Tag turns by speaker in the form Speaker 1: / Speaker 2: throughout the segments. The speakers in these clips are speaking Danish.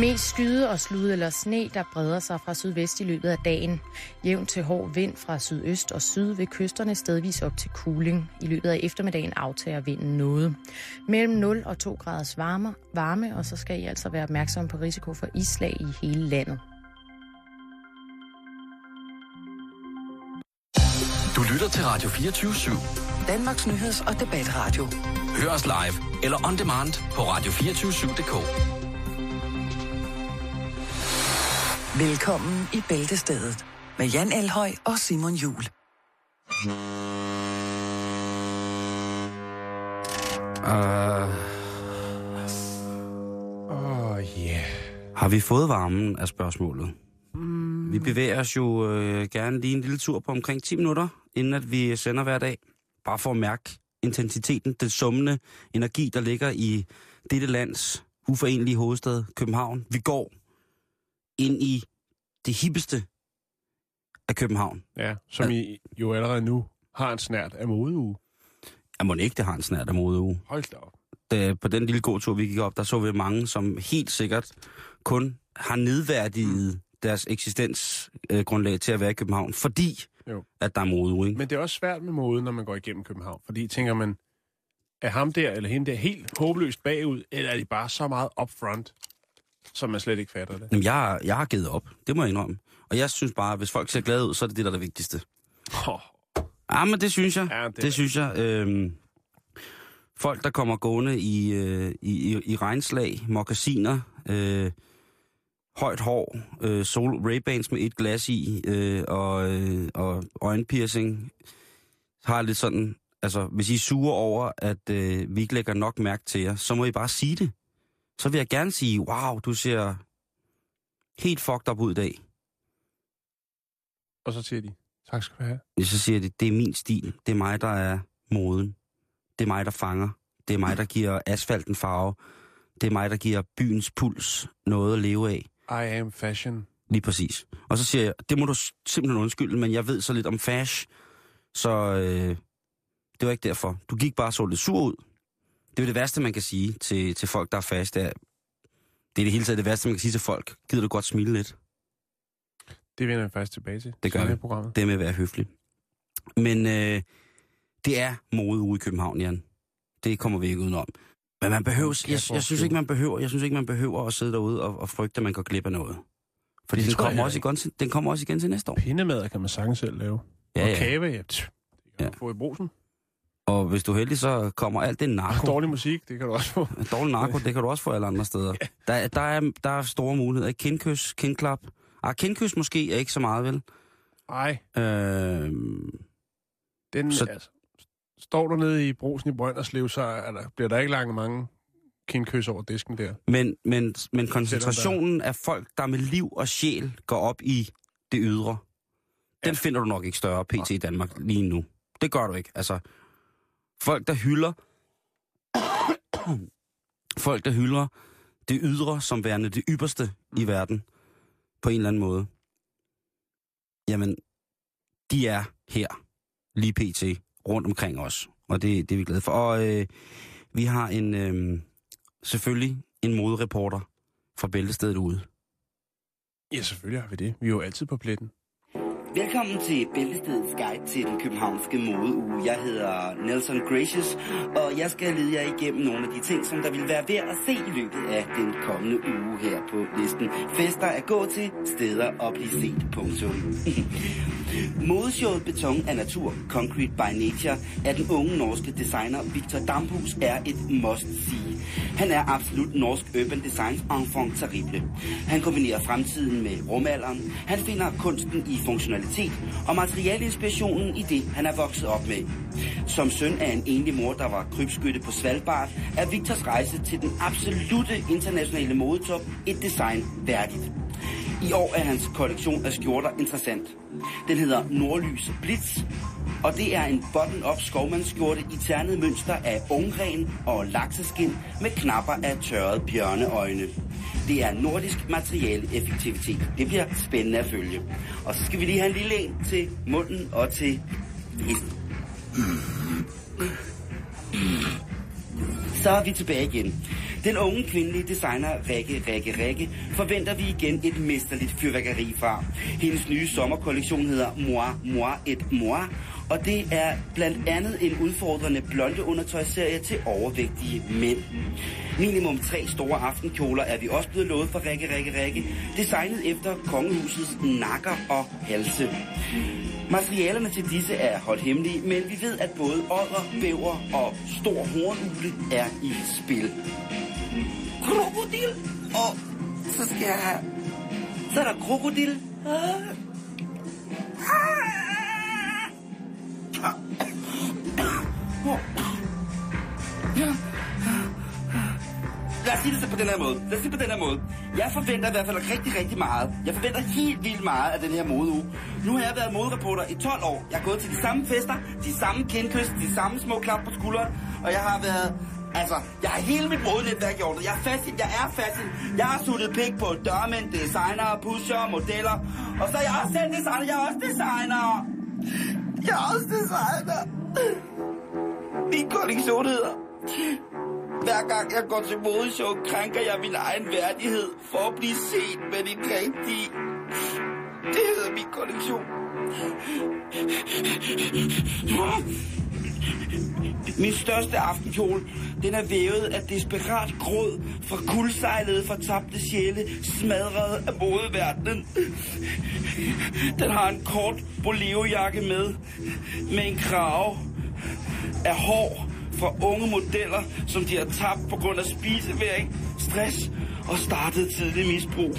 Speaker 1: Mest skyde og slud eller sne, der breder sig fra sydvest i løbet af dagen. Jævn til hård vind fra sydøst og syd ved kysterne stedvis op til kuling. I løbet af eftermiddagen aftager vinden noget. Mellem 0 og 2 graders varme, varme, og så skal I altså være opmærksom på risiko for islag i hele landet.
Speaker 2: Du lytter til Radio 24 /7.
Speaker 3: Danmarks nyheds- og debatradio.
Speaker 2: Hør os live eller on demand på radio247.dk.
Speaker 3: Velkommen i Bæltestedet med Jan Elhøj og Simon Jul.
Speaker 4: Uh,
Speaker 5: Åh, oh, yeah.
Speaker 4: har vi fået varmen af spørgsmålet? Mm. Vi bevæger os jo øh, gerne lige en lille tur på omkring 10 minutter, inden at vi sender hver dag. Bare for at mærke intensiteten, den summende energi, der ligger i dette lands uforenelige hovedstad, København. Vi går ind i det hippeste af København.
Speaker 5: Ja, som I jo allerede nu har en snært af modeuge.
Speaker 4: Jeg må ikke, det har en snært af modeuge.
Speaker 5: Hold da op.
Speaker 4: da, på den lille gåtur, vi gik op, der så vi mange, som helt sikkert kun har nedværdiget deres eksistensgrundlag til at være i København, fordi
Speaker 5: Jo.
Speaker 4: at der er mode, ikke?
Speaker 5: Men det er også svært med mode, når man går igennem København. Fordi tænker man, er ham der eller hende der helt håbløst bagud, eller er de bare så meget upfront, som man slet ikke fatter det?
Speaker 4: Jamen, jeg, jeg har givet op, det må jeg indrømme. Og jeg synes bare, at hvis folk ser glade ud, så er det det, der er det vigtigste.
Speaker 5: Oh,
Speaker 4: Ja, men det synes jeg.
Speaker 5: Ja, det
Speaker 4: det synes jeg. Øhm, folk, der kommer gående i, øh, i, i, i regnslag, mokkasiner, øh, højt hår, øh, sol Ray-Bans med et glas i, øh, og, øh, og øjenpiercing, har lidt sådan, altså hvis I er sure over, at øh, vi ikke lægger nok mærke til jer, så må I bare sige det. Så vil jeg gerne sige, wow, du ser helt fucked up ud i dag.
Speaker 5: og så siger de, tak skal du have.
Speaker 4: Så siger de, det er min stil. Det er mig, der er moden. Det er mig, der fanger. Det er mig, der giver asfalten farve. Det er mig, der giver byens puls noget at leve af.
Speaker 5: I am fashion.
Speaker 4: Lige præcis. Og så siger jeg, det må du simpelthen undskylde, men jeg ved så lidt om fash, så øh, det var ikke derfor. Du gik bare så lidt sur ud. Det er det værste, man kan sige til, til folk, der er fast. Det er, det er det hele taget det værste, man kan sige til folk. Gider du godt smile lidt?
Speaker 5: Det vender vi faktisk tilbage til.
Speaker 4: Det gør vi. Det med at være høflig. Men øh, det er mode ude i København, Jan. Det kommer vi ikke udenom. Men man behøver, jeg, jeg, synes ikke, man behøver, jeg synes ikke, man behøver at sidde derude og, og frygte, at man går glip af noget. Fordi den
Speaker 5: jeg
Speaker 4: kommer, også igen, til- den kommer også igen til næste år.
Speaker 5: Pindemad kan man sagtens selv lave.
Speaker 4: Ja,
Speaker 5: og
Speaker 4: ja.
Speaker 5: kage, ja. Det kan
Speaker 4: Ja.
Speaker 5: du få i brusen.
Speaker 4: Og hvis du er heldig, så kommer alt det narko.
Speaker 5: Dårlig musik, det kan du også få.
Speaker 4: Dårlig narko, det kan du også få alle andre steder. Der, der, er, der er store muligheder. Kindkys, kindklap. Ah, kindkys måske er ikke så meget, vel?
Speaker 5: Ej,
Speaker 4: Øh,
Speaker 5: den,
Speaker 4: Så-
Speaker 5: så... altså, står du nede i brusen i Brønderslev, så er der, bliver der ikke langt mange kindkys over disken der.
Speaker 4: men, men, men koncentrationen af folk, der med liv og sjæl går op i det ydre, den finder du nok ikke større pt. i Danmark lige nu. Det gør du ikke. Altså, folk, der hylder... folk, der hylder det ydre som værende det ypperste i verden, på en eller anden måde. Jamen, de er her, lige pt. rundt omkring os. Og det, det er vi glade for. Og øh, vi har en, øh, selvfølgelig en modereporter fra Bæltestedet ude.
Speaker 5: Ja, selvfølgelig har vi det. Vi er jo altid på pletten.
Speaker 6: Velkommen til Bæltestedets guide til den københavnske modeuge. Jeg hedder Nelson Gracious, og jeg skal lede jer igennem nogle af de ting, som der vil være værd at se i løbet af den kommende uge her på listen. Fester at gå til, steder at blive set. Punktum. Modeshowet Beton af Natur, Concrete by Nature, af den unge norske designer Victor Damphus er et must-see. Han er absolut norsk urban designs enfant terrible. Han kombinerer fremtiden med rumalderen. Han finder kunsten i funktionalitet og materialinspirationen i det, han er vokset op med. Som søn af en enlig mor, der var krybskytte på Svalbard, er Victors rejse til den absolute internationale modetop et design værdigt. I år er hans kollektion af skjorter interessant. Den hedder Nordlys Blitz, og det er en button-up skovmandsskjorte i ternet mønster af ungren og lakseskin med knapper af tørrede bjørneøjne. Det er nordisk materialeffektivitet. Det bliver spændende at følge. Og så skal vi lige have en lille en til munden og til hesten. Så er vi tilbage igen. Den unge kvindelige designer Rikke Rikke Rikke forventer vi igen et mesterligt fyrværkeri fra. Hendes nye sommerkollektion hedder Moi, Moi et Moi, og det er blandt andet en udfordrende blonde undertøjsserie til overvægtige mænd. Minimum tre store aftenkjoler er vi også blevet lovet fra Rikke Rikke Rikke, designet efter kongehusets nakker og halse. Materialerne til disse er holdt hemmelige, men vi ved, at både odder, bæver og stor hornugle er i spil. Krokodil! Og så skal jeg have... Så er der krokodil. Lad os sige det så på den her måde. Lad os sige det på den her måde. Jeg forventer i hvert fald rigtig, rigtig meget. Jeg forventer helt vildt meget af den her modeuge. Nu har jeg været modereporter i 12 år. Jeg har gået til de samme fester, de samme kindkys, de samme små klap på skulderen. Og jeg har været... Altså, jeg har hele mit modenetværk i det. Jeg er fast, jeg er fast. Jeg har suttet pik på dørmænd, designer, pusher, modeller. Og så er jeg også selv designer. Jeg er også designer. Jeg er også designer. Min kollektion hedder hver gang jeg går til modeshow, krænker jeg min egen værdighed for at blive set med det rigtige. Det hedder min kollektion. Min største aftenkjole, den er vævet af desperat gråd fra kuldsejlede fortabte sjæle, smadret af modeverdenen. Den har en kort boleojakke med, med en krave af hår fra unge modeller, som de har tabt på grund af spiseværing, stress og startet tidlig misbrug.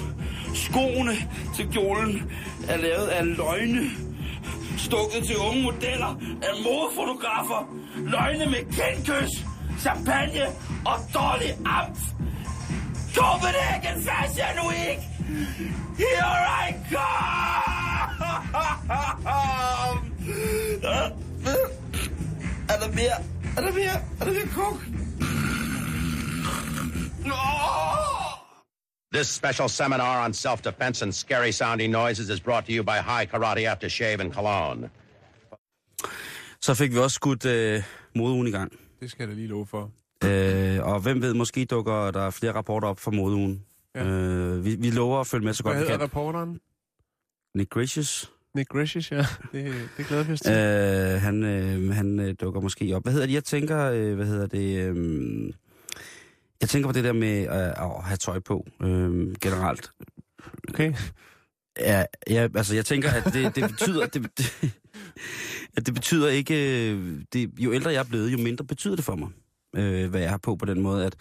Speaker 6: Skoene til kjolen er lavet af løgne, stukket til unge modeller af modefotografer, løgne med kendkys, champagne og dårlig amf. Copenhagen Fashion Week! Here I come! Er der mere? Er der mere? Er der mere kok?
Speaker 7: This special seminar on self-defense and scary sounding noises is brought to you by High Karate Aftershave and Cologne.
Speaker 4: Så fik vi også skudt øh, modeugen i gang.
Speaker 5: Det skal jeg da lige love for.
Speaker 4: Øh, og hvem ved, måske dukker der flere rapporter op for modeugen.
Speaker 5: Ja.
Speaker 4: Øh, vi, vi lover at følge med så
Speaker 5: Hvad
Speaker 4: godt vi
Speaker 5: hedder
Speaker 4: kan.
Speaker 5: reporteren?
Speaker 4: Nick Gracious,
Speaker 5: Nick Gracious, ja. Det, det glæder vi os til.
Speaker 4: øh, han, øh, han øh, dukker måske op. Hvad hedder det? Jeg tænker, øh, hvad hedder det... Øh, jeg tænker på det der med øh, at have tøj på øh, generelt.
Speaker 5: Okay.
Speaker 4: Ja, ja, altså jeg tænker, at det, det betyder... Det, det, at det betyder ikke... øh, Det, jo ældre jeg er blevet, jo mindre betyder det for mig, øh, hvad jeg har på på den måde, at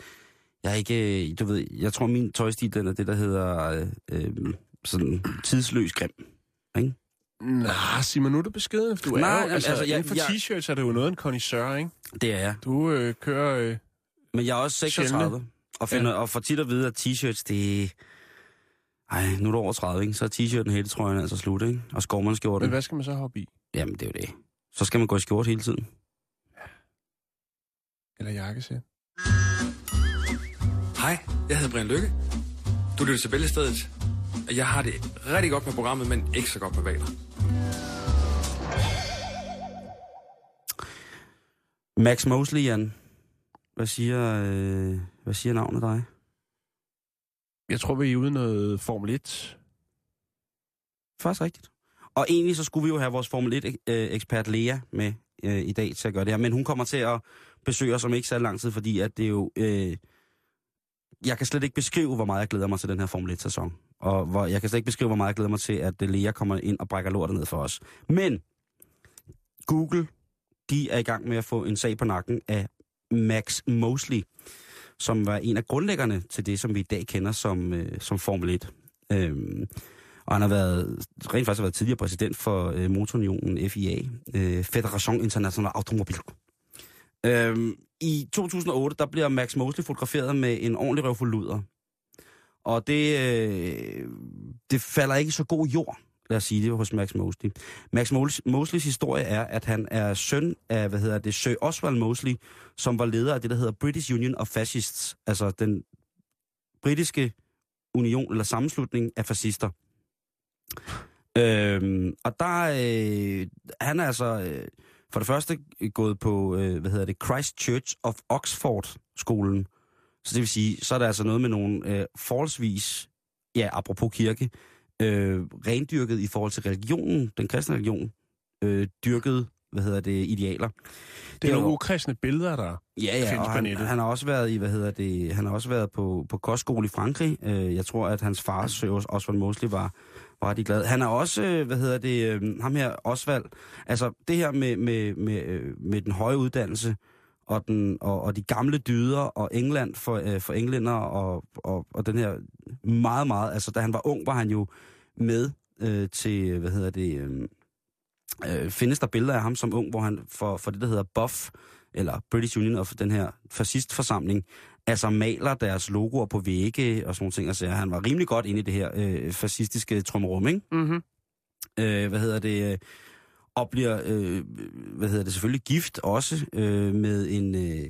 Speaker 4: jeg ikke... Du ved, jeg tror, min tøjstil, den er det, der hedder øh, øh, sådan tidsløs grim.
Speaker 5: Nej, Simon, nu er du beskeden. Du er
Speaker 4: Nej,
Speaker 5: jo, altså,
Speaker 4: altså, jeg-
Speaker 5: inden for
Speaker 4: jeg-
Speaker 5: t-shirts er det jo noget af en connoisseur, ikke?
Speaker 4: Det er jeg.
Speaker 5: Du øh, kører... Øh,
Speaker 4: Men jeg er også 36, og, finder, og får tit at vide, at t-shirts, det Ej, nu er du over 30, ikke? Så er t-shirten, hættetrøjen altså slut, ikke? Og
Speaker 5: men
Speaker 4: skovmandskjorten.
Speaker 5: hvad skal man så hoppe i?
Speaker 4: Jamen, det er jo det. Så skal man gå i skjort hele tiden.
Speaker 5: Eller jakkesæt?
Speaker 8: Hej, jeg hedder Brian Lykke. Du lytter til Bæltestedet. og Jeg har det rigtig godt med programmet, men ikke så godt med valer.
Speaker 4: Max Mosley, Jan. Hvad siger, øh, hvad siger navnet dig?
Speaker 5: Jeg tror, vi er ude i noget Formel 1.
Speaker 4: Faktisk rigtigt. Og egentlig så skulle vi jo have vores Formel 1-ekspert Lea med øh, i dag til at gøre det her. Men hun kommer til at besøge os om ikke så lang tid, fordi at det jo... Øh, jeg kan slet ikke beskrive, hvor meget jeg glæder mig til den her Formel 1-sæson. Og hvor, jeg kan slet ikke beskrive, hvor meget jeg glæder mig til, at øh, Lea kommer ind og brækker lortet ned for os. Men Google, de er i gang med at få en sag på nakken af Max Mosley, som var en af grundlæggerne til det, som vi i dag kender som, øh, som Formel 1. Øhm, og han har været, rent faktisk har været tidligere præsident for øh, Motorunionen, FIA, øh, Federation Internationale Automobile. Øhm, I 2008, der bliver Max Mosley fotograferet med en ordentlig røvfulluder. Og det, øh, det falder ikke så god jord, lad os sige det, hos Max Mosley. Max Mosleys historie er, at han er søn af, hvad hedder det, Sir Oswald Mosley, som var leder af det, der hedder British Union of Fascists, altså den britiske union eller sammenslutning af fascister. Øhm, og der, øh, han er altså øh, for det første gået på, øh, hvad hedder det, Christ Church of Oxford skolen, Så det vil sige, så er der altså noget med nogle øh, forholdsvis, ja, apropos kirke, øh, rendyrket i forhold til religionen, den kristne religion, øh, dyrket, hvad hedder det, idealer.
Speaker 5: Det er
Speaker 4: jo-
Speaker 5: nogle ukristne billeder, der
Speaker 4: Ja, ja,
Speaker 5: findes
Speaker 4: og
Speaker 5: på
Speaker 4: han,
Speaker 5: nettet.
Speaker 4: han har også været i, hvad hedder det, han har også været på, på kostskole i Frankrig. Øh, jeg tror, at hans far, Søs Osvald Mosley, var, var de glad. Han er også, øh, hvad hedder det, øh, ham her, Osvald, altså det her med, med, med, øh, med den høje uddannelse, og, den, og, og de gamle dyder, og England for, øh, for englænder, og, og, og den her meget, meget, altså da han var ung, var han jo med øh, til, hvad hedder det, øh, øh, findes der billeder af ham som ung, hvor han for, for det, der hedder BUF, eller British Union of den her fascistforsamling, altså maler deres logoer på vægge og sådan nogle ting. Altså, han var rimelig godt inde i det her øh, fascistiske trummerum, ikke?
Speaker 5: Mm-hmm.
Speaker 4: øh, hvad hedder det, øh, og bliver, øh, hvad hedder det, selvfølgelig gift også øh, med en, øh,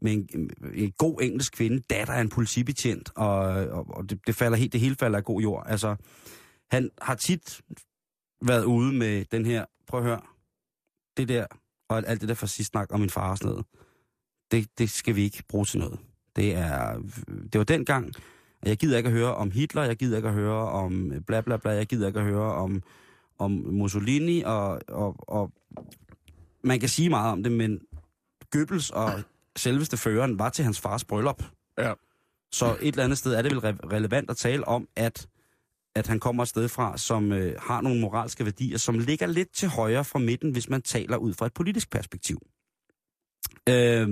Speaker 4: med en, en god engelsk kvinde, datter af en politibetjent, og, og, og det, det, falder helt, det hele falder af god jord. Altså, han har tit været ude med den her, prøv at høre, det der, og alt det der for sidst snak om min far og sådan noget, det, det skal vi ikke bruge til noget. Det er, det var dengang, at jeg gider ikke at høre om Hitler, jeg gider ikke at høre om bla bla bla, jeg gider ikke at høre om, om Mussolini, og, og, og man kan sige meget om det, men Goebbels og selveste føreren var til hans fars bryllup.
Speaker 5: Ja.
Speaker 4: Så et eller andet sted er det vel re- relevant at tale om, at, at han kommer et sted fra, som øh, har nogle moralske værdier, som ligger lidt til højre fra midten, hvis man taler ud fra et politisk perspektiv. Øh,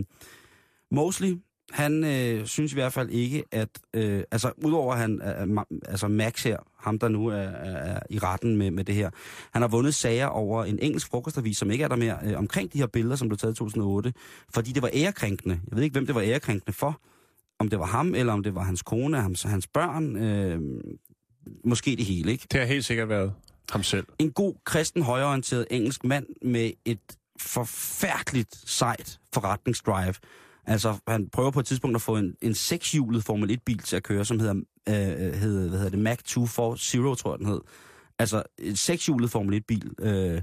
Speaker 4: Mosley, han øh, synes i hvert fald ikke, at... Øh, altså, udover han... Øh, ma- altså, Max her, ham der nu er, er, i retten med, med det her, han har vundet sager over en engelsk frokostavis, som ikke er der mere, øh, omkring de her billeder, som blev taget i 2008, fordi det var ærekrænkende. Jeg ved ikke, hvem det var ærekrænkende for. Om det var ham, eller om det var hans kone, hans, hans børn. Øh, måske det hele, ikke?
Speaker 5: Det har helt sikkert været ham selv.
Speaker 4: en god, kristen, højreorienteret engelsk mand med et forfærdeligt sejt forretningsdrive. Altså, han prøver på et tidspunkt at få en, en sekshjulet Formel 1-bil til at køre, som hedder, øh, hedder, hvad hedder det, Mac 240, tror jeg den hed. Altså, en sekshjulet Formel 1-bil. Øh,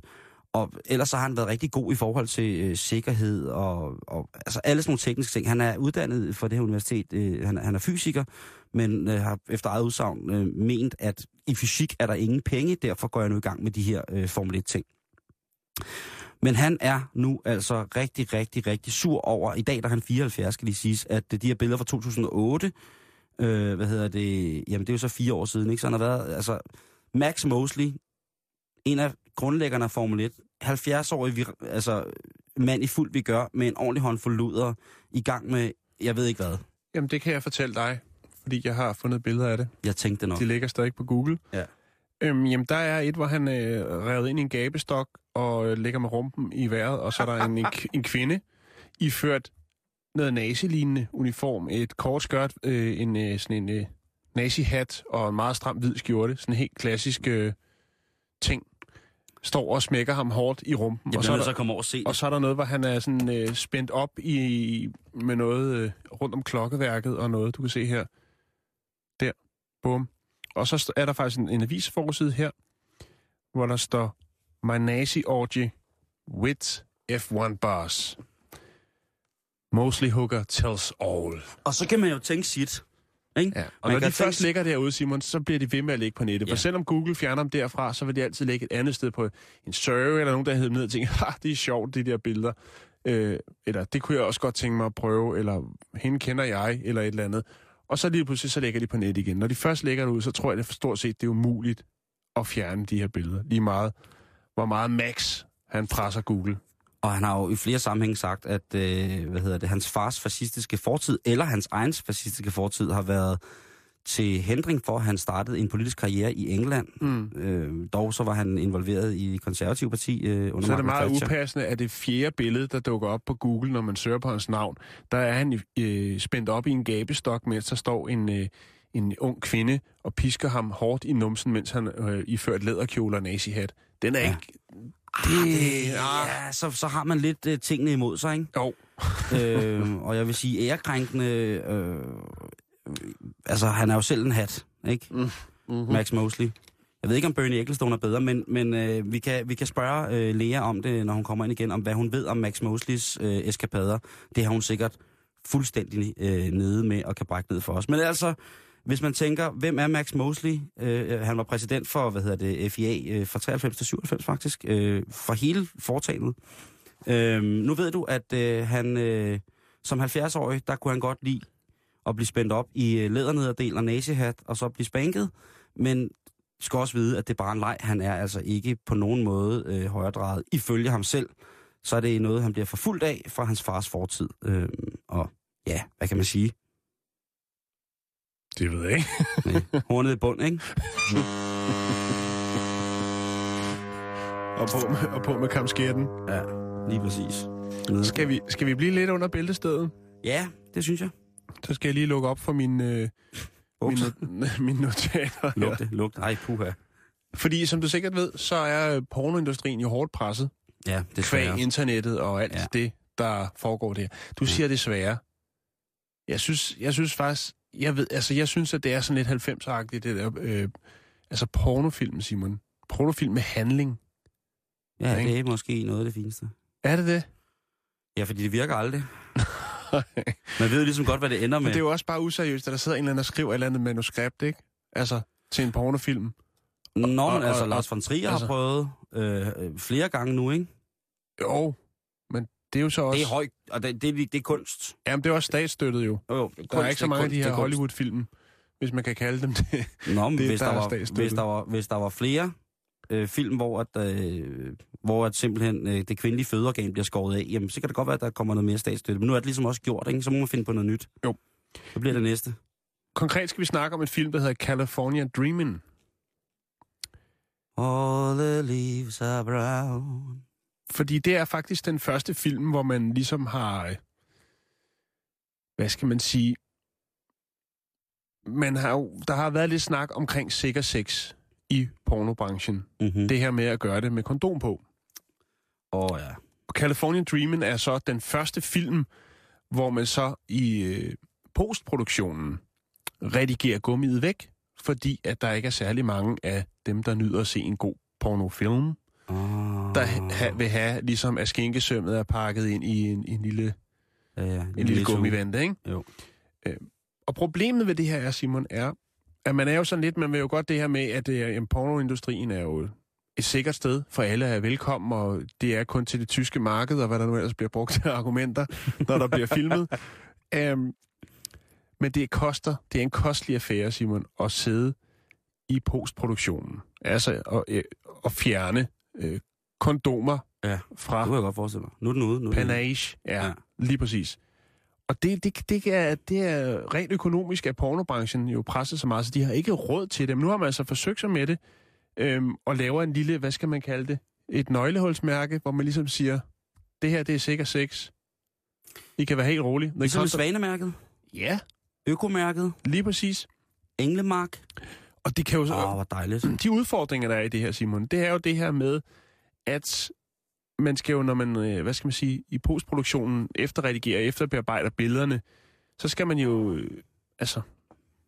Speaker 4: og ellers så har han været rigtig god i forhold til øh, sikkerhed og, og altså alle sådan nogle tekniske ting. Han er uddannet for det her universitet. Øh, han, han er fysiker, men øh, har efter eget udsagn øh, ment, at i fysik er der ingen penge, derfor går jeg nu i gang med de her øh, Formel 1-ting. Men han er nu altså rigtig, rigtig, rigtig sur over, i dag der er han 74, skal lige siges, at de her billeder fra 2008, øh, hvad hedder det, jamen det er jo så fire år siden, ikke? Så han har været, altså, Max Mosley, en af grundlæggerne af Formel 1, 70-årig vir- altså, mand i fuld vi gør, med en ordentlig håndfuld luder, i gang med, jeg ved ikke hvad.
Speaker 5: Jamen, det kan jeg fortælle dig, fordi jeg har fundet billeder af det.
Speaker 4: Jeg tænkte nok.
Speaker 5: De ligger stadig på Google.
Speaker 4: Ja.
Speaker 5: Øhm, jamen, der er et, hvor han øh, revet ind i en gabestok og øh, ligger med rumpen i vejret, og så er der en, en, kvinde iført noget nazi-lignende uniform, et kort skørt, øh, en, øh, sådan en øh, nazi-hat og en meget stram hvid skjorte, sådan en helt klassisk øh, ting, står og smækker ham hårdt i rumpen.
Speaker 4: Jeg
Speaker 5: og, så er der,
Speaker 4: at komme over og se
Speaker 5: og så er der noget, hvor han er sådan øh, spændt op i, med noget øh, rundt om klokkeværket og noget, du kan se her. Der. Bum. Og så er der faktisk en, en avisforside her, hvor der står My Nazi Orgy with F1 Bars. Mostly Hooker tells all.
Speaker 4: Og så kan man jo tænke sit. Ikke?
Speaker 5: Ja. Og
Speaker 4: Man
Speaker 5: når de først
Speaker 4: tænke-
Speaker 5: ligger derude, Simon, så bliver de ved med at ligge på nettet. Ja. For selvom Google fjerner dem derfra, så vil de altid ligge et andet sted på en server, eller nogen, der hedder ned og tænker, ha, det er sjovt, de der billeder. Øh, eller det kunne jeg også godt tænke mig at prøve, eller hende kender jeg, eller et eller andet. Og så lige pludselig, så lægger de på net igen. Når de først lægger det ud, så tror jeg, det stort set, det er umuligt at fjerne de her billeder. Lige meget, hvor meget Max han presser Google.
Speaker 4: Og han har jo i flere sammenhænge sagt, at øh, hvad hedder det, hans fars fascistiske fortid, eller hans egen fascistiske fortid, har været til hindring for, at han startede en politisk karriere i England.
Speaker 5: Mm.
Speaker 4: Øh, dog så var han involveret i det konservative parti øh, under
Speaker 5: Så er det meget
Speaker 4: Thatcher.
Speaker 5: upassende, at det fjerde billede, der dukker op på Google, når man søger på hans navn, der er han øh, spændt op i en gabestok, mens der står en, øh, en ung kvinde og pisker ham hårdt i numsen, mens han øh, iført læderkjole og nazihat. Den er
Speaker 4: Ja.
Speaker 5: ikke...
Speaker 4: Ah, det,
Speaker 5: Ah.
Speaker 4: ja, så, så har man lidt øh, tingene imod sig, ikke?
Speaker 5: Jo.
Speaker 4: øh, og jeg vil sige, ærekrænkende... Øh, altså, han er jo selv en hat, ikke?
Speaker 5: Mm. Mm-hmm.
Speaker 4: Max Mosley. Jeg ved ikke, om Bernie Ecclestone er bedre, men, men øh, vi, kan, vi kan spørge øh, Lea om det, når hun kommer ind igen, om hvad hun ved om Max Mosleys øh, eskapader. Det har hun sikkert fuldstændig øh, nede med og kan brække ned for os. Men altså, hvis man tænker, hvem er Max Mosley? Øh, han var præsident for, hvad hedder det, FIA øh, fra 93 til 97 faktisk, øh, for hele foretagendet. Øh, nu ved du, at øh, han øh, som 70-årig, der kunne han godt lide at blive spændt op i øh, lædernederdel og nazihat, og så blive spanket. Men skal også vide, at det er bare en leg. Han er altså ikke på nogen måde øh, højredrejet. Ifølge ham selv, så er det noget, han bliver forfulgt af fra hans fars fortid. Øh, og ja, hvad kan man sige?
Speaker 5: Det ved jeg ikke.
Speaker 4: Øh, hornet i bund, ikke?
Speaker 5: og, på med, og på med kamskætten.
Speaker 4: Ja, lige præcis. Nede.
Speaker 5: Skal vi, skal vi blive lidt under bæltestedet?
Speaker 4: Ja, det synes jeg.
Speaker 5: Så skal jeg lige lukke op for min, øh, min,
Speaker 4: Bukser.
Speaker 5: not- mine notater. her.
Speaker 4: Lugte, lugte. Ej, puha.
Speaker 5: Fordi som du sikkert ved, så er øh, pornoindustrien jo hårdt presset.
Speaker 4: Ja, det
Speaker 5: Kvæg internettet og alt
Speaker 4: Ja.
Speaker 5: ja. det, der foregår der. Du siger desværre. Jeg synes, jeg synes faktisk, jeg ved, altså jeg synes, at det er sådan lidt 90-agtigt, det der, øh, altså pornofilm, Simon. Pornofilm med handling.
Speaker 4: Ja,
Speaker 5: ikke?
Speaker 4: det er måske noget af det fineste.
Speaker 5: Er det det?
Speaker 4: Ja, fordi det virker aldrig. Man ved jo ligesom godt, hvad det ender
Speaker 5: Men
Speaker 4: med.
Speaker 5: det er jo også bare useriøst, at der sidder en eller anden og skriver et eller andet manuskript, ikke? Altså, til en pornofilm.
Speaker 4: Nå, men
Speaker 5: og-
Speaker 4: altså,
Speaker 5: og-
Speaker 4: Lars von Trier
Speaker 5: altså-
Speaker 4: har prøvet øh, flere gange nu, ikke?
Speaker 5: Jo, men det er jo så også...
Speaker 4: Det er højt, og det, det, er- det er kunst.
Speaker 5: Jamen, det er også statsstøttet jo.
Speaker 4: Jo, jo, er
Speaker 5: Der er
Speaker 4: kunst,
Speaker 5: ikke så mange af
Speaker 4: kunst,
Speaker 5: de her
Speaker 4: er kunst.
Speaker 5: Hollywood-film, hvis man kan kalde dem det.
Speaker 4: Nå, men
Speaker 5: det,
Speaker 4: hvis,
Speaker 5: der
Speaker 4: der
Speaker 5: er
Speaker 4: var, hvis, der var, hvis der var flere øh, film, hvor, at, øh, hvor at simpelthen øh, det kvindelige fødeorgan bliver skåret af, jamen så kan det godt være, at der kommer noget mere statsstøtte. Men nu er det ligesom også gjort, ikke? Så må man finde på noget nyt.
Speaker 5: Jo.
Speaker 4: Så bliver det næste.
Speaker 5: Konkret skal vi snakke om en film, der hedder California Dreamin'.
Speaker 4: All the leaves are brown.
Speaker 5: Fordi det er faktisk den første film, hvor man ligesom har... øh, Hvad skal man sige? Man har jo, der har været lidt snak omkring sikker sex i pornobranchen.
Speaker 4: Mm-hmm.
Speaker 5: Det her med at gøre det med kondom på.
Speaker 4: Åh oh, ja.
Speaker 5: Og California Dreamin' er så den første film, hvor man så i øh, postproduktionen redigerer gummiet væk, fordi at der ikke er særlig mange af dem, der nyder at se en god pornofilm,
Speaker 4: Oh.
Speaker 5: der ha- vil have, ligesom at skinkesømmet er pakket ind i en, en lille,
Speaker 4: ja, ja.
Speaker 5: en lille gummivante, ikke?
Speaker 4: Jo.
Speaker 5: Øh, og problemet ved det her er, Simon, er, at man er jo sådan lidt, man vil jo godt det her med, at øh, pornoindustrien er jo et sikkert sted, for alle er velkommen, og det er kun til det tyske marked, og hvad der nu ellers bliver brugt af argumenter, når der bliver filmet. Um, men det koster, det er en kostelig affære, Simon, at sidde i postproduktionen. Altså at, øh, at fjerne øh, kondomer
Speaker 4: Ja.
Speaker 5: fra
Speaker 4: Det jeg godt forestille mig. Nu er den ude. Nu er den.
Speaker 5: Panage, Ja.
Speaker 4: ja.
Speaker 5: lige præcis. Og det, det, det, er, det er rent økonomisk, at pornobranchen jo presset så meget, så de har ikke råd til det. Men nu har man altså forsøgt sig med det, øhm, og laver en lille, hvad skal man kalde det, et nøglehulsmærke, hvor man ligesom siger, det her, det er sikker sex. I kan være helt rolige. Det
Speaker 4: Ligesom
Speaker 5: koster-
Speaker 4: Svanemærket,
Speaker 5: Ja,
Speaker 4: Økomærket,
Speaker 5: lige præcis.
Speaker 4: Englemark.
Speaker 5: Og det kan jo så...
Speaker 4: Åh, oh, hvor dejligt.
Speaker 5: de udfordringer, der er i det her, Simon, det er jo det her med, at man skal jo, når man, øh, hvad skal man sige, i postproduktionen efterredigerer, efterbearbejder billederne, så skal man jo, øh, altså,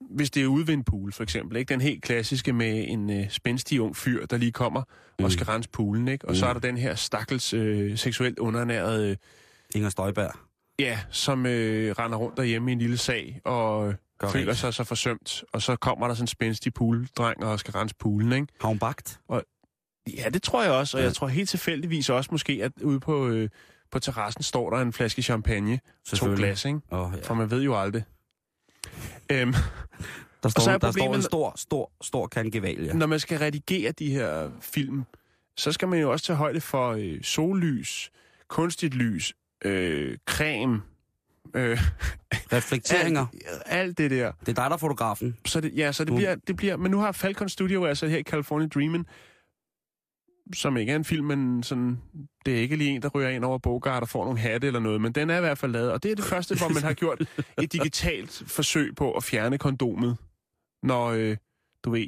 Speaker 5: hvis det er ude ved en pool, for eksempel, ikke? Den helt klassiske med en øh, spændstig ung fyr, der lige kommer mm. og skal rense poolen, ikke? Og mm. så er der den her stakkels øh, seksuelt undernærede, øh,
Speaker 4: Inger Støjberg.
Speaker 5: ja, som øh, render rundt derhjemme i en lille sag og øh,
Speaker 4: Gør
Speaker 5: føler sig så forsømt. Og så kommer der sådan en spændstig pooldreng og skal rense poolen, ikke?
Speaker 4: Har hun bagt?
Speaker 5: Ja, det tror jeg også, og
Speaker 4: Ja.
Speaker 5: jeg tror helt tilfældigvis også måske, at ude på, øh, på terrassen står der en flaske champagne, to glas, ikke?
Speaker 4: Åh, ja.
Speaker 5: For man ved jo aldrig. Øhm,
Speaker 4: Der står,
Speaker 5: så er
Speaker 4: der står en stor, stor, stor kan gevalia.
Speaker 5: Når man skal redigere de her film, så skal man jo også tage højde for øh, sollys, kunstigt lys, øh, creme, øh,
Speaker 4: Reflekteringer.
Speaker 5: alt, alt det der.
Speaker 4: Det er dig, der er fotografen.
Speaker 5: Så det, ja, så det bliver, det bliver... Men nu har Falcon Studio altså her i California Dreamin', som ikke er en film, men sådan, det er ikke lige en, der ryger ind over Bogart og får nogle hatte eller noget, men den er i hvert fald lavet. Og det er det første, hvor man har gjort et digitalt forsøg på at fjerne kondomet, når, øh, du ved,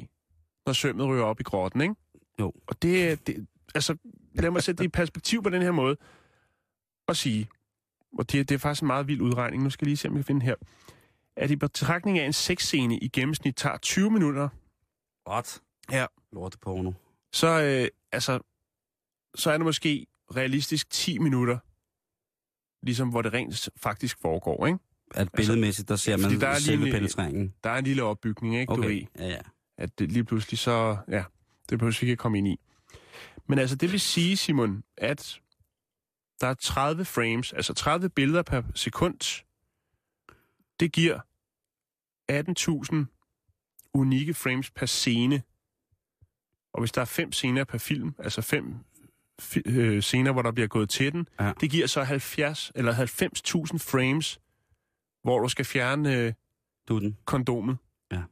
Speaker 5: når sømmet ryger op i grotten, ikke?
Speaker 4: Jo.
Speaker 5: Og det, er- det altså, lad mig sætte det i perspektiv på den her måde, og sige, og det, det er faktisk en meget vild udregning, nu skal jeg lige se, om jeg kan finde her, at i betragtning af en sexscene i gennemsnit tager 20 minutter,
Speaker 4: What?
Speaker 5: Ja.
Speaker 4: Lorte porno.
Speaker 5: Så, øh, altså, så er det måske realistisk 10 minutter, ligesom hvor det rent faktisk foregår, ikke?
Speaker 4: at billedmæssigt, der ser
Speaker 5: fordi
Speaker 4: man
Speaker 5: der er
Speaker 4: selve
Speaker 5: en-
Speaker 4: penetreringen.
Speaker 5: Der er en lille opbygning, ikke? Du ved,
Speaker 4: Okay, ja, ja.
Speaker 5: at det lige pludselig så... Ja, det behøver vi ikke at komme ind i. Men altså, det vil sige, Simon, at der er 30 frames, altså 30 billeder per sekund. Det giver 18.000 unikke frames per scene. Og hvis der er fem scener per film, altså fem øh, scener, hvor der bliver gået til den,
Speaker 4: Ja.
Speaker 5: det giver så 70 eller 90.000 frames, hvor du skal fjerne øh,
Speaker 4: Du den.
Speaker 5: kondomet.
Speaker 4: Ja.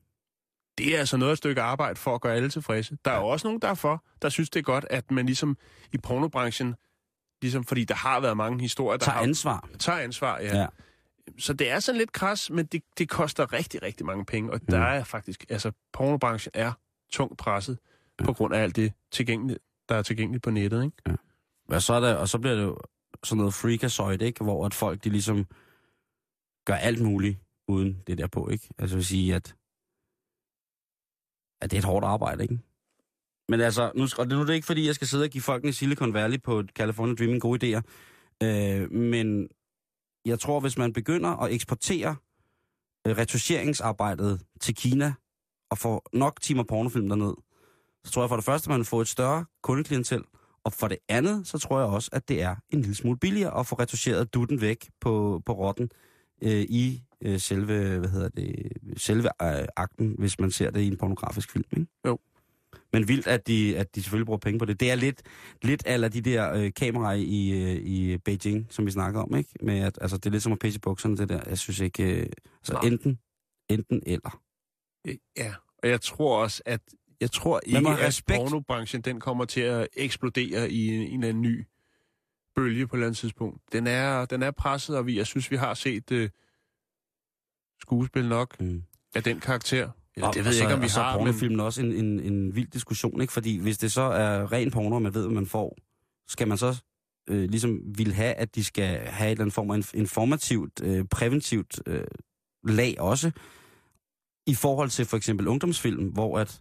Speaker 5: Det er altså noget af et stykke arbejde for at gøre alle tilfredse. Der er også nogen, der er for, der synes, det er godt, at man ligesom i pornobranchen, ligesom fordi der har været mange historier, der
Speaker 4: Tager
Speaker 5: har,
Speaker 4: ansvar.
Speaker 5: tager ansvar. Ja.
Speaker 4: Ja.
Speaker 5: ja. Så det er sådan lidt kras, men det, det koster rigtig, rigtig mange penge. Og mm. der er faktisk, altså pornobranchen er tungt presset ja. på grund af alt det, tilgængeligt, der er tilgængeligt på nettet. Ikke?
Speaker 4: Og så, er der, og så bliver det jo sådan noget freakazoid, ikke? Hvor at folk, de ligesom gør alt muligt uden det der på, ikke? Altså vil sige, at, at det er et hårdt arbejde, ikke? Men altså, nu, og det, nu er det ikke, fordi jeg skal sidde og give folkene i Silicon Valley på California Dreaming gode idéer. Øh, men jeg tror, hvis man begynder at eksportere øh, retuscheringsarbejdet til Kina, og får nok timer pornofilm derned, så tror jeg for det første, at man får et større kundeklientel, og for det andet, så tror jeg også, at det er en lille smule billigere at få retuscheret dutten væk på, på rotten øh, i øh, selve, hvad hedder det, selve øh, akten, hvis man ser det i en pornografisk film, ikke?
Speaker 5: Jo.
Speaker 4: Men vildt, at de, at de selvfølgelig bruger penge på det. Det er lidt, lidt af de der øh, kameraer i, øh, i Beijing, som vi snakker om, ikke? Med at, altså, det er lidt som at pisse i bukserne, det der. Jeg synes ikke... Øh, altså,
Speaker 5: Nej.
Speaker 4: enten, enten eller.
Speaker 5: Ja, og jeg tror også, at jeg tror ikke, at
Speaker 4: respekt.
Speaker 5: pornobranchen den kommer til at eksplodere i en, en eller anden ny bølge på et eller andet tidspunkt. Den er, den er presset, og vi, jeg synes, vi har set uh, skuespil nok
Speaker 4: Mm.
Speaker 5: af den karakter. Eller,
Speaker 4: Og-
Speaker 5: det ved jeg
Speaker 4: så-
Speaker 5: ikke, om vi
Speaker 4: så er
Speaker 5: har, men
Speaker 4: pornofilmen også en, en, en vild diskussion, ikke? Fordi hvis det så er ren porno, og man ved, hvad man får, skal man så øh, ligesom vil have, at de skal have et eller andet form af inf- informativt, øh, præventivt øh, lag også, i forhold til for eksempel ungdomsfilm, hvor at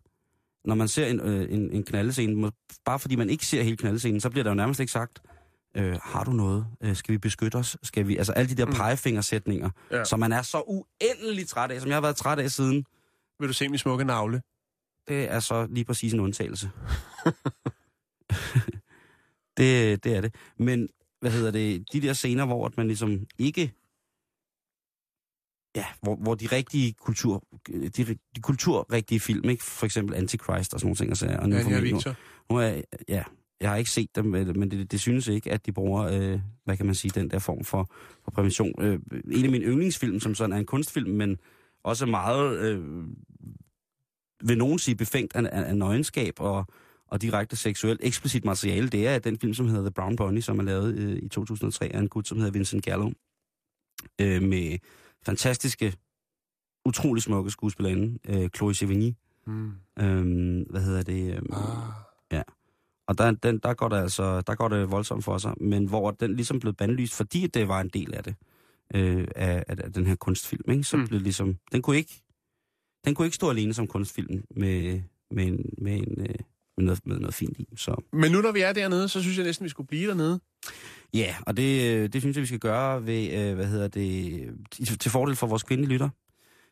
Speaker 4: når man ser en, øh, en, en knaldescene, må- bare fordi man ikke ser hele knaldescenen, så bliver der jo nærmest ikke sagt, øh, har du noget? Øh, skal vi beskytte os? Skal vi? Altså alle de der
Speaker 5: Mm.
Speaker 4: pegefingersætninger,
Speaker 5: Ja.
Speaker 4: som man er så uendelig træt af, som jeg har været træt af siden
Speaker 5: vil du se min smukke navle?
Speaker 4: det er så lige præcis en undtagelse. det, det er det. Men, hvad hedder det, de der scener, hvor man ligesom ikke... Ja, hvor, hvor de rigtige kultur, de, de kulturrigtige film, ikke? For eksempel Antichrist og sådan nogle ting, og, så, og nu,
Speaker 5: Ja,
Speaker 4: mig- nu, er, jeg- ja, jeg har ikke set dem, men men det, det synes ikke, at de bruger, øh, hvad kan man sige, den der form for, for prævention. Øh, en af mine yndlingsfilm, som sådan er en kunstfilm, men også meget, øh, vil nogen sige, befængt af, af, af nøgenskab og, og direkte seksuelt eksplicit materiale, det er den film, som hedder The Brown Bunny, som er lavet øh, i 2003 af en gut, som hedder Vincent Gallo, øh, med fantastiske, utrolig smukke skuespillerinde, øh, Chloe Sevigny.
Speaker 5: Mm.
Speaker 4: Øh, hvad hedder det? Øh,
Speaker 5: Ah.
Speaker 4: og der, den, der, går det altså, der går det voldsomt for sig, men hvor den ligesom blev bandlyst, fordi det var en del af det, øh, af, af, af den her kunstfilm, ikke? så
Speaker 5: mm.
Speaker 4: blev det ligesom, den kunne ikke, den kunne ikke stå alene som kunstfilm med, med, en, med, en, øh, med, noget, med noget fint i. Så
Speaker 5: Men nu når vi er dernede, så synes jeg næsten, vi skulle blive dernede.
Speaker 4: ja, og det, øh, det synes jeg, vi skal gøre ved, øh, hvad hedder det, til, fordel for vores kvindelige lytter.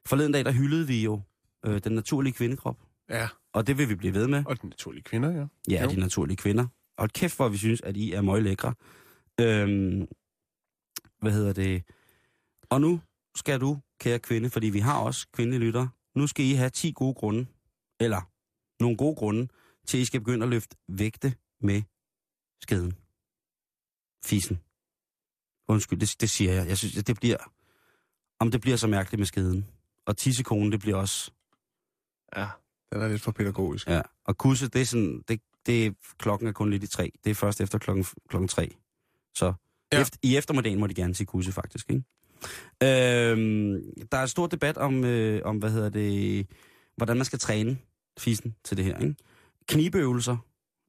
Speaker 4: Forleden dag, der hyldede vi jo øh, den naturlige kvindekrop,
Speaker 5: Ja,
Speaker 4: og det vil vi blive ved med.
Speaker 5: og den naturlige kvinder, ja.
Speaker 4: Ja,
Speaker 5: Jo.
Speaker 4: de naturlige kvinder. Og kæft, hvor vi synes, at I er meget lækre. Øhm, hvad hedder det? Og nu skal du, kære kvinde, fordi vi har også kvindelige lytter, nu skal I have 10 gode grunde, eller nogle gode grunde, til I skal begynde at løfte vægte med skeden. Fisen. Undskyld, det, det siger jeg. Jeg synes, det bliver... Om det bliver så mærkeligt med skeden. Og tissekonen, det bliver også...
Speaker 5: Ja, den er lidt for pædagogisk.
Speaker 4: Ja, og kusse, det er sådan, det, det er, klokken er kun lidt i tre. Det er først efter klokken, klokken tre. Så
Speaker 5: Ja.
Speaker 4: efter, i eftermiddagen må de gerne sige kusse, faktisk, ikke? Øhm, der er en stor debat om, øh, om, hvad hedder det, hvordan man skal træne fissen til det her, ikke? Knibeøvelser,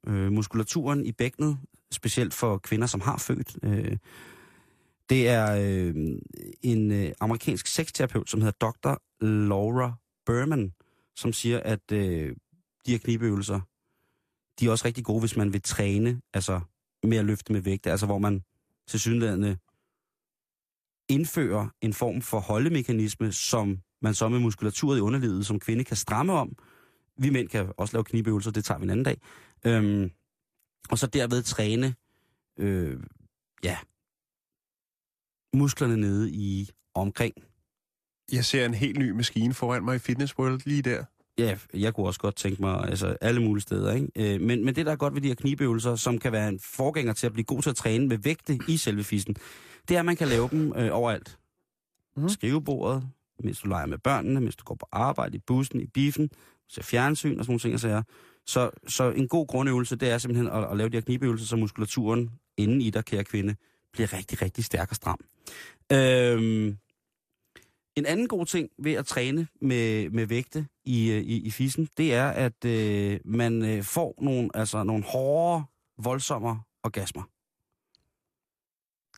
Speaker 4: øh, muskulaturen i bækkenet, specielt for kvinder, som har født. Øh, det er øh, en øh, amerikansk sexterapeut, som hedder Dr. Laura Berman, som siger, at øh, de her knibeøvelser, de er også rigtig gode, hvis man vil træne, altså med at løfte med vægte, altså hvor man til synlædende indfører en form for holdemekanisme, som man så med muskulaturet i underlivet som kvinde kan stramme om. Vi mænd kan også lave knibeøvelser, det tager vi en anden dag. Øhm, og så derved træne, øh, ja, musklerne nede i omkring.
Speaker 5: Jeg ser en helt ny maskine foran mig i Fitness World lige der.
Speaker 4: Ja, jeg kunne også godt tænke mig altså alle mulige steder. Ikke? Øh, men, men det, der er godt ved de her knibeøvelser, som kan være en forgænger til at blive god til at træne med vægte i selve fissen, det er, at man kan lave dem øh, overalt. Mm. Skrivebordet, mens du leger med børnene, mens du går på arbejde, i bussen, i biffen, ser fjernsyn og sådan nogle ting. Og sager. Så, så en god grundøvelse, det er simpelthen at, at lave de her knibeøvelser, så muskulaturen inden i dig, kære kvinde, bliver rigtig, rigtig stærk og stram. Øhm, en anden god ting ved at træne med, med vægte i, øh, i, i fissen, det er, at øh, man øh, får nogle, altså, nogle hårdere, voldsommere orgasmer.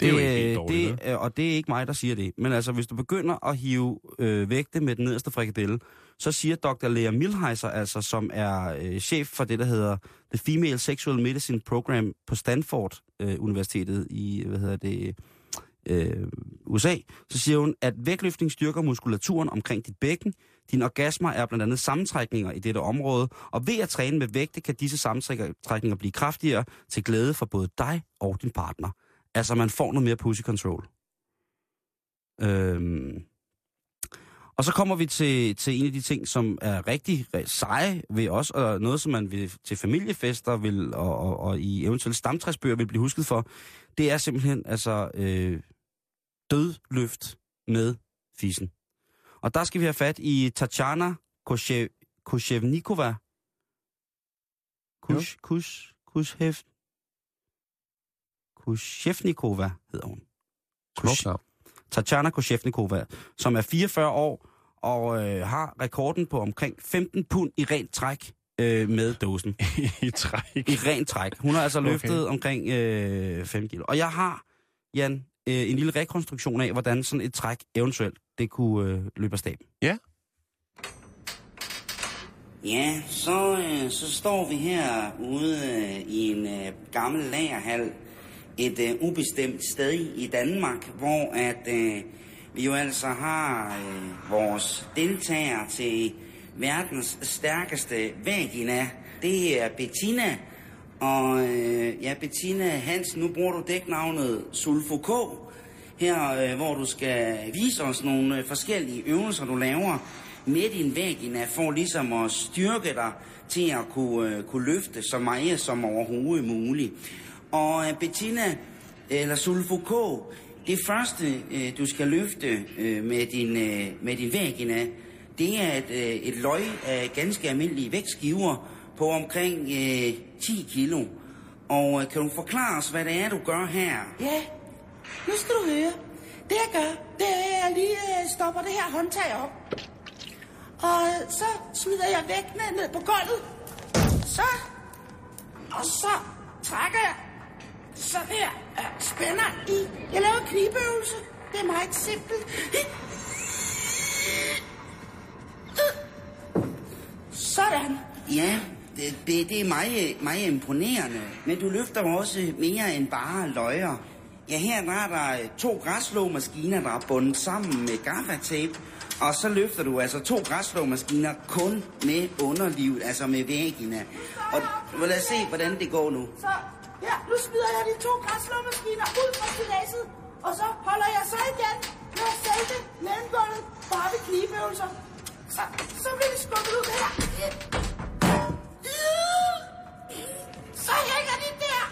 Speaker 5: Det er jo ikke helt dårligt,
Speaker 4: det, Og det er ikke mig, der siger det. Men altså, hvis du begynder at hive øh, vægte med den nederste frikadelle, så siger Dr. Lea Milheiser, altså, som er øh, chef for det, der hedder The Female Sexual Medicine Program på Stanford øh, Universitetet i, hvad hedder det, øh, USA, så siger hun, at vægtløftning styrker muskulaturen omkring dit bækken. Dine orgasmer er blandt andet sammentrækninger i dette område, og ved at træne med vægte kan disse sammentrækninger blive kraftigere til glæde for både dig og din partner. Altså, man får noget mere pussy control. Øhm. Og så kommer vi til, til en af de ting, som er rigtig seje ved os, og noget, som man vil, til familiefester vil, og, og, og i eventuelle stamtræsbøger vil blive husket for, det er simpelthen altså øh, dødløft med fisen. Og der skal vi have fat i Tatjana Koshev, Koshevnikova. Kush, Kush, Kushev, Kushevnikova hedder hun. Kush, Tatjana Koshevnikova, som er 44 år og øh, har rekorden på omkring 15 pund i rent træk øh, med dåsen.
Speaker 5: I træk.
Speaker 4: I rent træk. Hun har altså
Speaker 5: Okay.
Speaker 4: løftet omkring øh, 5 kilo. Og jeg har, Jan, øh, en lille rekonstruktion af, hvordan sådan et træk eventuelt det kunne øh, løbe af staben.
Speaker 6: Ja, så, øh, så står vi her ude øh, i en øh, gammel lagerhal et øh, ubestemt sted i Danmark, hvor at øh, vi jo altså har øh, vores deltager til verdens stærkeste vagina. Det er Bettina. Og øh, ja, Bettina Hansen, nu bruger du dæknavnet Sulfo K. Her, øh, hvor du skal vise os nogle øh, forskellige øvelser, du laver med din vagina, for ligesom at styrke dig til at kunne, øh, kunne løfte så meget som overhovedet muligt. Og øh, Bettina, øh, eller Sulfo K, det første, øh, du skal løfte øh, med, din, med din vagina, det er et, et løg af ganske almindelige vægtskiver på omkring 10 kilo. Og kan du forklare os, hvad det er, du gør her?
Speaker 9: Ja, nu skal du høre. Det jeg gør, det er, at jeg lige stopper det her håndtag op. Og så smider jeg vægtene ned på gulvet. Så. Og så trækker jeg sådan her. Spænder i. Jeg laver knibeøvelse. Det er meget simpelt. Sådan.
Speaker 6: Ja, det, det, det er meget, meget imponerende. Men du løfter også mere end bare løjer. Ja, her der er der to græsslåmaskiner, der er bundet sammen med gaffatape. Og så løfter du altså to græsslåmaskiner kun med underlivet, altså med vagina. Og lad os se, hvordan det går nu.
Speaker 9: Så her, nu smider jeg de to græsslåmaskiner ud fra stiladset. Og så holder jeg så igen med selve mellemgulvet bare ved knibeøvelser. Så, så bliver det skubbet ud her. Så hænger de der.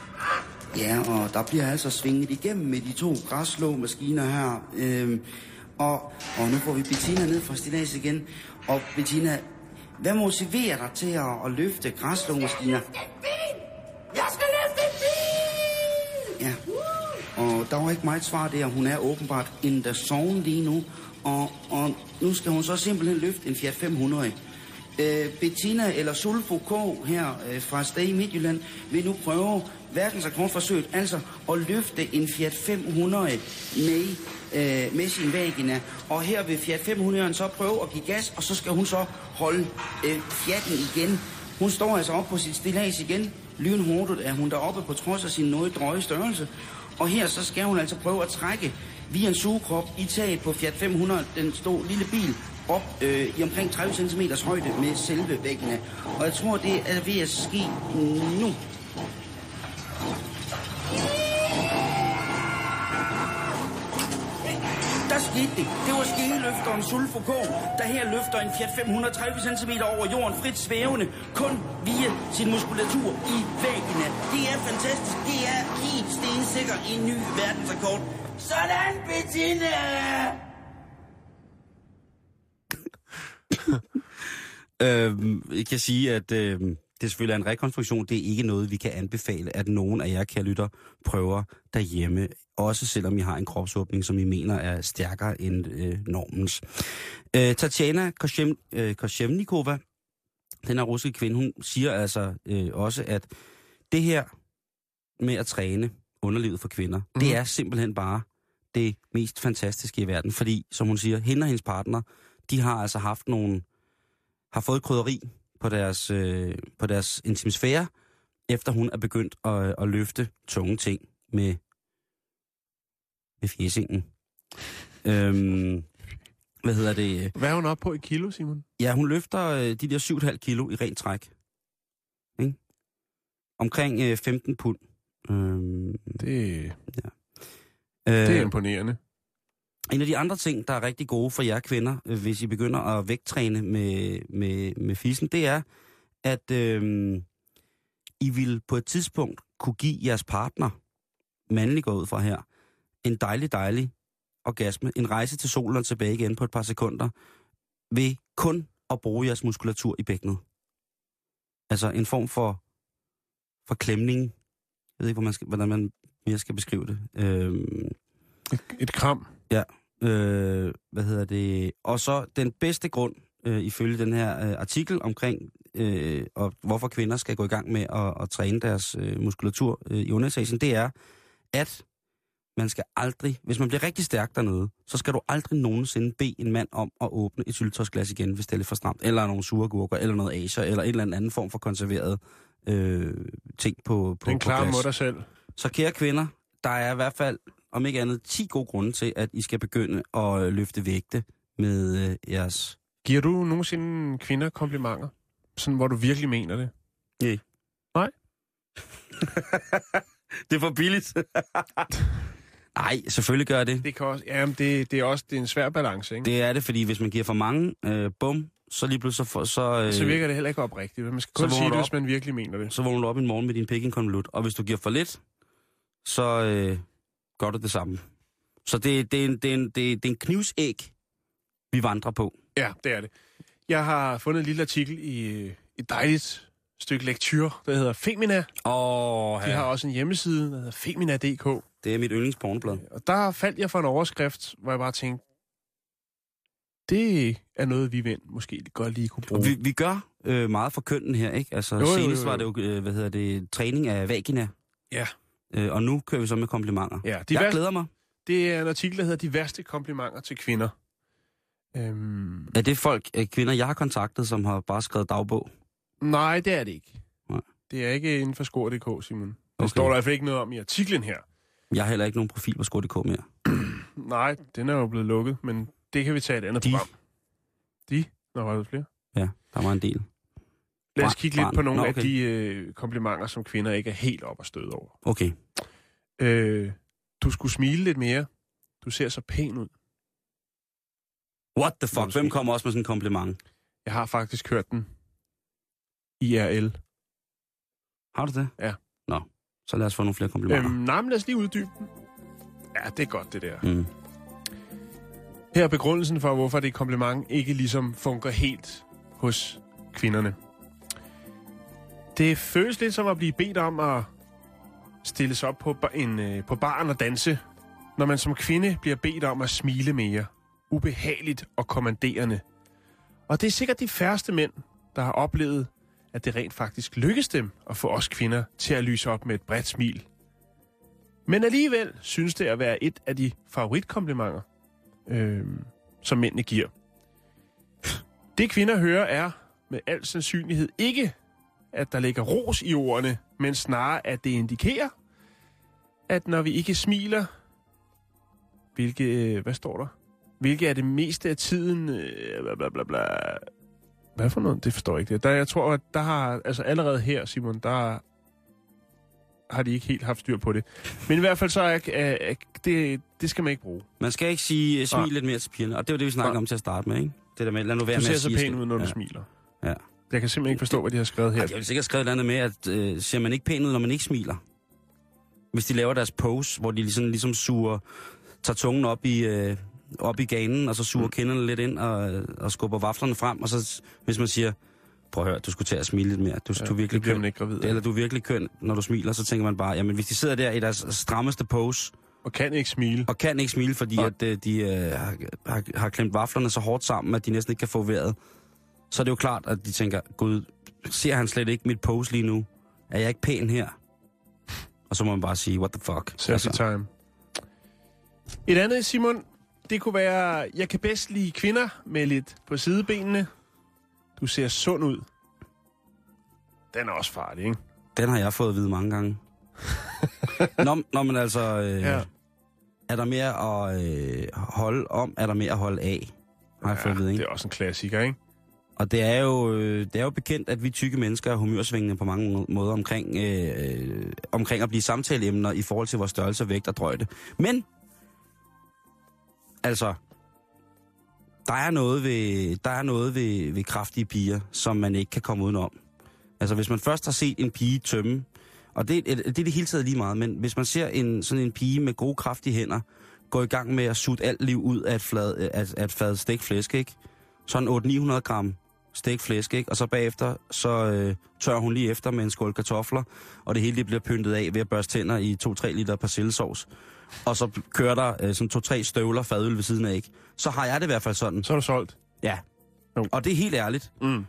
Speaker 6: Ja, og der bliver altså svinget igennem med de to græsslåmaskiner her. Øhm, og, og nu får vi Bettina ned fra stilas igen. Og Bettina, hvad motiverer dig til at, at løfte
Speaker 9: bil! Jeg skal!
Speaker 6: Ja, og der var ikke meget svar der. Hun er åbenbart in the zone lige nu. Og, og nu skal hun så simpelthen løfte en Fiat 500. Øh, Bettina eller Sulfo K her øh, fra Sted i Midtjylland vil nu prøve verdensrekordforsøget, altså at løfte en Fiat 500 med, øh, med sin vagina. Og her vil Fiat 500'eren så prøve at give gas, og så skal hun så holde øh, Fiaten igen. Hun står altså op på sit stillads igen. Lynhurtigt er hun deroppe på trods af sin noget drøje størrelse. Og her så skal hun altså prøve at trække via en sugekrop i taget på Fiat 500, den stod lille bil, op øh, i omkring 30 cm højde med selve væggene. Og jeg tror, det er ved at ske nu. Der skete det. Det var skengeløfteren Sulfokon, der her løfter en Fiat 530 cm over jorden frit svævende, kun via sin muskulatur i vagina. Det er fantastisk. Det er helt stensikker en ny verdensrekord. Sådan, Bettina!
Speaker 4: Øhm, jeg kan sige, at øhm, det selvfølgelig er en rekonstruktion. Det er ikke noget, vi kan anbefale, at nogen af jer, kære lytter, prøver derhjemme. Også selvom I har en kropsåbning, som I mener er stærkere end øh, normens. Øh, Tatjana Koshem, øh, Koshemnikova, den her russiske kvinde, hun siger altså øh, også, at det her med at træne underlivet for kvinder, mm. det er simpelthen bare det mest fantastiske i verden. Fordi, som hun siger, hende og hendes partner, de har altså haft nogle har fået krydderi på deres, øh, på deres intimisfære, efter hun er begyndt at, at løfte tunge ting med, med fjesingen. Øhm, hvad hedder det?
Speaker 5: Hvad er hun oppe på i kilo, Simon?
Speaker 4: Ja, hun løfter øh, de der 7,5 kilo i rent træk. Ikke? Omkring øh, 15 pund. Øhm,
Speaker 5: Det,
Speaker 4: ja.
Speaker 5: det er
Speaker 4: Øh,
Speaker 5: imponerende.
Speaker 4: En af de andre ting, der er rigtig gode for jer kvinder, øh, hvis I begynder at vægttræne med, med, med fissen, det er, at øh, I vil på et tidspunkt kunne give jeres partner, mandlig går ud fra her, en dejlig, dejlig orgasme, en rejse til solen og tilbage igen på et par sekunder, ved kun at bruge jeres muskulatur i bækkenet. Altså en form for, for klemning. Jeg ved ikke, hvordan man skal, hvordan man mere skal beskrive det. Øh,
Speaker 5: Et, et kram.
Speaker 4: Øh, hvad hedder det? Og så den bedste grund, øh, ifølge den her øh, artikel omkring, øh, og hvorfor kvinder skal gå i gang med at, at træne deres øh, muskulatur øh, i underetagen, det er, at man skal aldrig, hvis man bliver rigtig stærk dernede, så skal du aldrig nogensinde bede en mand om at åbne et syltetøjsglas igen, hvis det er lidt for stramt, eller nogle surgurker, eller noget asia, eller en eller anden form for konserveret øh, ting på, på,
Speaker 5: Den
Speaker 4: glas.
Speaker 5: mod dig selv.
Speaker 4: Så kære kvinder, der er i hvert fald, om ikke andet, 10 gode grunde til, at I skal begynde at øh, løfte vægte med øh, jeres...
Speaker 5: Giver du nogensinde kvinder komplimenter? Sådan, hvor du virkelig mener det?
Speaker 4: Nej.
Speaker 5: Nej?
Speaker 4: det er for billigt. Nej, selvfølgelig gør det.
Speaker 5: Det, kan også, jamen det, det er også det er en svær balance, ikke?
Speaker 4: Det er det, fordi hvis man giver for mange, øh, bum, så lige pludselig så... Så, øh,
Speaker 5: så virker det heller ikke oprigtigt. Man skal kun sige det,
Speaker 4: op.
Speaker 5: hvis man virkelig mener det.
Speaker 4: så vågner du op en morgen med din pik i en konvolut. Og hvis du giver for lidt, så øh, gør du det samme. Så det, det, er en, det, er en, det, er, det er en knivsæg, vi vandrer på.
Speaker 5: Ja, det er det. Jeg har fundet en lille artikel i øh, et dejligt stykke lektyr, der hedder Femina.
Speaker 4: Åh,
Speaker 5: De har også en hjemmeside, der hedder femina.dk.
Speaker 4: det er mit yndlingspornoblad.
Speaker 5: Og der faldt jeg for en overskrift, hvor jeg bare tænkte, det er noget, vi mænd måske godt lige kunne bruge.
Speaker 4: Vi, vi gør øh, meget for kønnen her, ikke? Altså,
Speaker 5: Jo,
Speaker 4: jo,
Speaker 5: jo,
Speaker 4: jo, senest var det jo, øh, hvad hedder det, træning af vagina.
Speaker 5: Ja.
Speaker 4: Øh, og nu kører vi så med komplimenter.
Speaker 5: Ja, de
Speaker 4: Jeg
Speaker 5: værste,
Speaker 4: glæder mig.
Speaker 5: det er en artikel, der hedder De værste komplimenter til kvinder. Øhm,
Speaker 4: Er det folk, øh, kvinder, jeg har kontaktet, som har bare skrevet dagbog?
Speaker 5: Nej, det er det ikke.
Speaker 4: Nej.
Speaker 5: Det er ikke inden for skor.dk, Simon. Det
Speaker 4: Okay.
Speaker 5: står der i hvert fald ikke noget om i artiklen her.
Speaker 4: Jeg har heller ikke nogen profil på Skor.dk mere.
Speaker 5: Nej, den er jo blevet lukket, men det kan vi tage et andet
Speaker 4: De.
Speaker 5: program. De? Nå, var der flere?
Speaker 4: Ja, der var en del.
Speaker 5: Lad os kigge lidt
Speaker 4: barn.
Speaker 5: på nogle
Speaker 4: Nå,
Speaker 5: af
Speaker 4: okay.
Speaker 5: de øh, komplimenter, som kvinder ikke er helt op at støde over.
Speaker 4: Okay.
Speaker 5: Øh, du skulle smile lidt mere. Du ser så pæn ud.
Speaker 4: What the fuck? Hvem kommer også med sådan en kompliment?
Speaker 5: Jeg har faktisk hørt den. IRL.
Speaker 4: Har du det?
Speaker 5: Ja.
Speaker 4: Nå, så lad os få nogle flere komplimenter.
Speaker 5: Øhm, nej, men lad os lige uddybe den. Ja, det er godt, det der.
Speaker 4: Mm.
Speaker 5: Her er begrundelsen for, hvorfor det kompliment ikke ligesom fungerer helt hos kvinderne. Det føles lidt som at blive bedt om at stille sig op på, en, øh, på baren og danse, når man som kvinde bliver bedt om at smile mere. Ubehageligt og kommanderende. Og det er sikkert de færreste mænd, der har oplevet, at det rent faktisk lykkes dem at få os kvinder til at lyse op med et bredt smil. Men alligevel synes det at være et af de favoritkomplimenter, øh, som mændene giver. Det kvinder hører er med al sandsynlighed ikke, at der ligger ros i ordene, men snarere at det indikerer, at når vi ikke smiler, hvilke, øh, hvad står der? Hvilke er det meste af tiden, øh, bla bla bla. Hvad for noget? Det forstår jeg ikke. Der, jeg tror, at der har, altså allerede her, Simon, der har de ikke helt haft styr på det. Men i hvert fald så er, er, er det, det skal man ikke bruge.
Speaker 4: Man skal ikke sige, smil
Speaker 5: Nej.
Speaker 4: lidt mere til pigerne. Og det var det, vi snakkede
Speaker 5: Nej.
Speaker 4: om til at starte med, ikke? Det der med, lad nu være
Speaker 5: Du
Speaker 4: med
Speaker 5: ser
Speaker 4: at
Speaker 5: så
Speaker 4: sige...
Speaker 5: pæn ud, når du
Speaker 4: ja.
Speaker 5: smiler.
Speaker 4: Ja.
Speaker 5: Jeg kan simpelthen ikke forstå, hvad de har skrevet her.
Speaker 4: Ej, har jo sikkert skrevet et eller andet med, at øh, ser man ikke pæn ud, når man ikke smiler. Hvis de laver deres pose, hvor de ligesom, ligesom suger, tager tungen op i, øh, op i ganen, og så suger mm. kinderne lidt ind og, og skubber vaflerne frem, og så hvis man siger, prøv at høre, du skulle til at smile lidt mere. Du,
Speaker 5: Ja,
Speaker 4: du er virkelig køn.
Speaker 5: ikke gravid.
Speaker 4: Eller du er virkelig køn, når du smiler, så tænker man bare, jamen hvis de sidder der i deres strammeste pose,
Speaker 5: Og kan ikke smile.
Speaker 4: og kan ikke smile, fordi at, øh, de øh, har, har, har klemt vaflerne så hårdt sammen, at de næsten ikke kan få vejret, så er det jo klart, at de tænker, gud, ser han slet ikke mit pose lige nu? Er jeg ikke pæn her? Og så må man bare sige, what the fuck?
Speaker 5: Selfie time. Et andet, Simon, det kunne være, jeg kan bedst lide kvinder med lidt på sidebenene. Du ser sund ud. Den er også farlig, ikke?
Speaker 4: Den har jeg fået at vide mange gange. Nå, nå men altså, øh,
Speaker 5: Ja.
Speaker 4: ja. er der mere at øh, holde om, er der mere at holde af? Har jeg fået at vide,
Speaker 5: det
Speaker 4: ikke?
Speaker 5: er også en klassiker, ikke?
Speaker 4: Og det er, jo, øh, det er jo bekendt, at vi tykke mennesker er humørsvingende på mange må- måder omkring, øh, øh, omkring at blive samtaleemner i forhold til vores størrelse, vægt og drøjde. Men, altså, der er noget ved, der er noget ved, ved kraftige piger, som man ikke kan komme udenom. Altså, hvis man først har set en pige tømme, og det, det er det hele taget lige meget, men hvis man ser en, sådan en pige med gode, kraftige hænder, gå i gang med at sutte alt liv ud af et, flad, af, af et fad stegt flæsk, ikke? Sådan 800-900 gram stegt flæsk, ikke? Og så bagefter, så øh, tør hun lige efter med en skål kartofler, og det hele det bliver pyntet af ved at børste tænder i 2-3 liter persillesovs. Og så kører der øh, sådan 2-3 støvler fadøl ved siden af, ikke? Så har jeg det i hvert fald sådan.
Speaker 5: Så er du solgt.
Speaker 4: Ja.
Speaker 5: Jo.
Speaker 4: Og det er helt ærligt.
Speaker 5: Mm.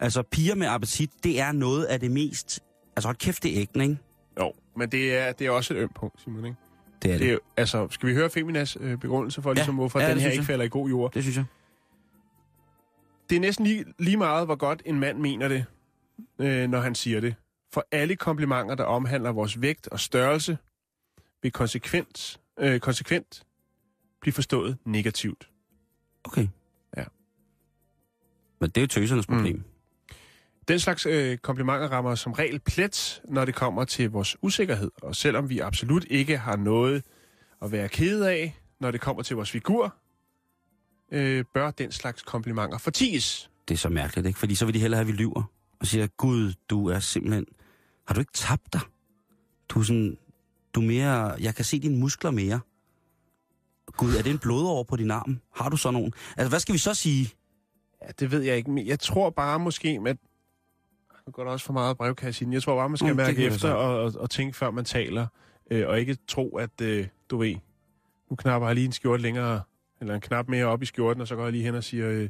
Speaker 4: Altså, piger med appetit, det er noget af det mest... Altså, hold kæft, det er ægten, ikke?
Speaker 5: Jo, men det er, det er også et ømt punkt, Simon, ikke?
Speaker 4: Det er det.
Speaker 5: Det er, altså, skal vi høre Feminas øh, begrundelse for, ligesom, hvorfor
Speaker 4: ja,
Speaker 5: den her ikke falder i god jord?
Speaker 4: Det synes jeg.
Speaker 5: Det er næsten lige, lige meget, hvor godt en mand mener det, øh, når han siger det. For alle komplimenter, der omhandler vores vægt og størrelse, vil konsekvent, øh, konsekvent blive forstået negativt.
Speaker 4: Okay.
Speaker 5: Ja.
Speaker 4: Men det er jo tøsernes problem. Mm.
Speaker 5: Den slags øh, komplimenter rammer som regel plet, når det kommer til vores usikkerhed. Og selvom vi absolut ikke har noget at være kede af, når det kommer til vores figur, øh, bør den slags komplimenter forties.
Speaker 4: Det er så mærkeligt, ikke? Fordi så vil de hellere have, at vi lyver. Og siger, Gud, du er simpelthen... Har du ikke tabt dig? Du er sådan... Du er mere... Jeg kan se dine muskler mere. Gud, er det en blodår på din arm? Har du så nogen? Altså, hvad skal vi så sige?
Speaker 5: Ja, det ved jeg ikke, men jeg tror bare måske, at nu går der også for meget brevkasse ind. Jeg tror bare, man skal
Speaker 4: Mm,
Speaker 5: mærke efter og, og, og tænke, før man taler. Øh, og ikke tro, at øh, du ved, nu knapper jeg lige en skjort længere, eller en knap mere op i skjorten, og så går jeg lige hen og siger, øh,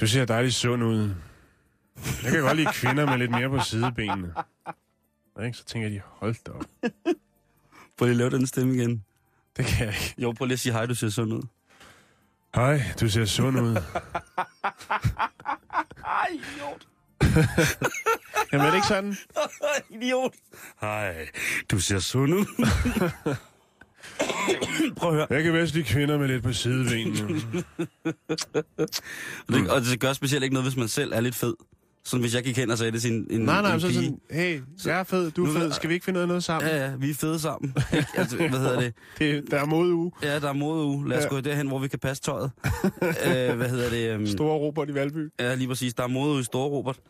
Speaker 5: du ser dejligt sund ud. Jeg kan godt lide kvinder med lidt mere på sidebenene. Ikke? Så tænker de, hold da op.
Speaker 4: Prøv lige at lave den stemme igen.
Speaker 5: Det kan jeg ikke.
Speaker 4: Jo, prøv lige at sige hej, du ser sådan ud.
Speaker 5: Hej, du ser sund ud.
Speaker 4: Ej, idiot.
Speaker 5: Jamen er det ikke sådan?
Speaker 4: idiot. Hej, du ser sund ud. Prøv at høre.
Speaker 5: Jeg kan bedst lide kvinder med lidt på sidebenene.
Speaker 4: Og det, og det gør specielt ikke noget, hvis man selv er lidt fed. Sådan hvis jeg gik hen og sagde det til en, en,
Speaker 5: Nej, nej,
Speaker 4: en
Speaker 5: så
Speaker 4: pige.
Speaker 5: sådan, hey, jeg er fed, du er fed, skal vi ikke finde noget, noget sammen?
Speaker 4: Ja, ja, vi er fede sammen. Altså, hvad hedder det?
Speaker 5: Det, der er modeuge.
Speaker 4: Ja, der er modeuge. Lad os
Speaker 5: Ja.
Speaker 4: gå derhen, hvor vi kan passe tøjet. øh, hvad hedder det? Um,
Speaker 5: Store Robert i Valby.
Speaker 4: Ja, lige præcis. Der er modeuge i Store Robert.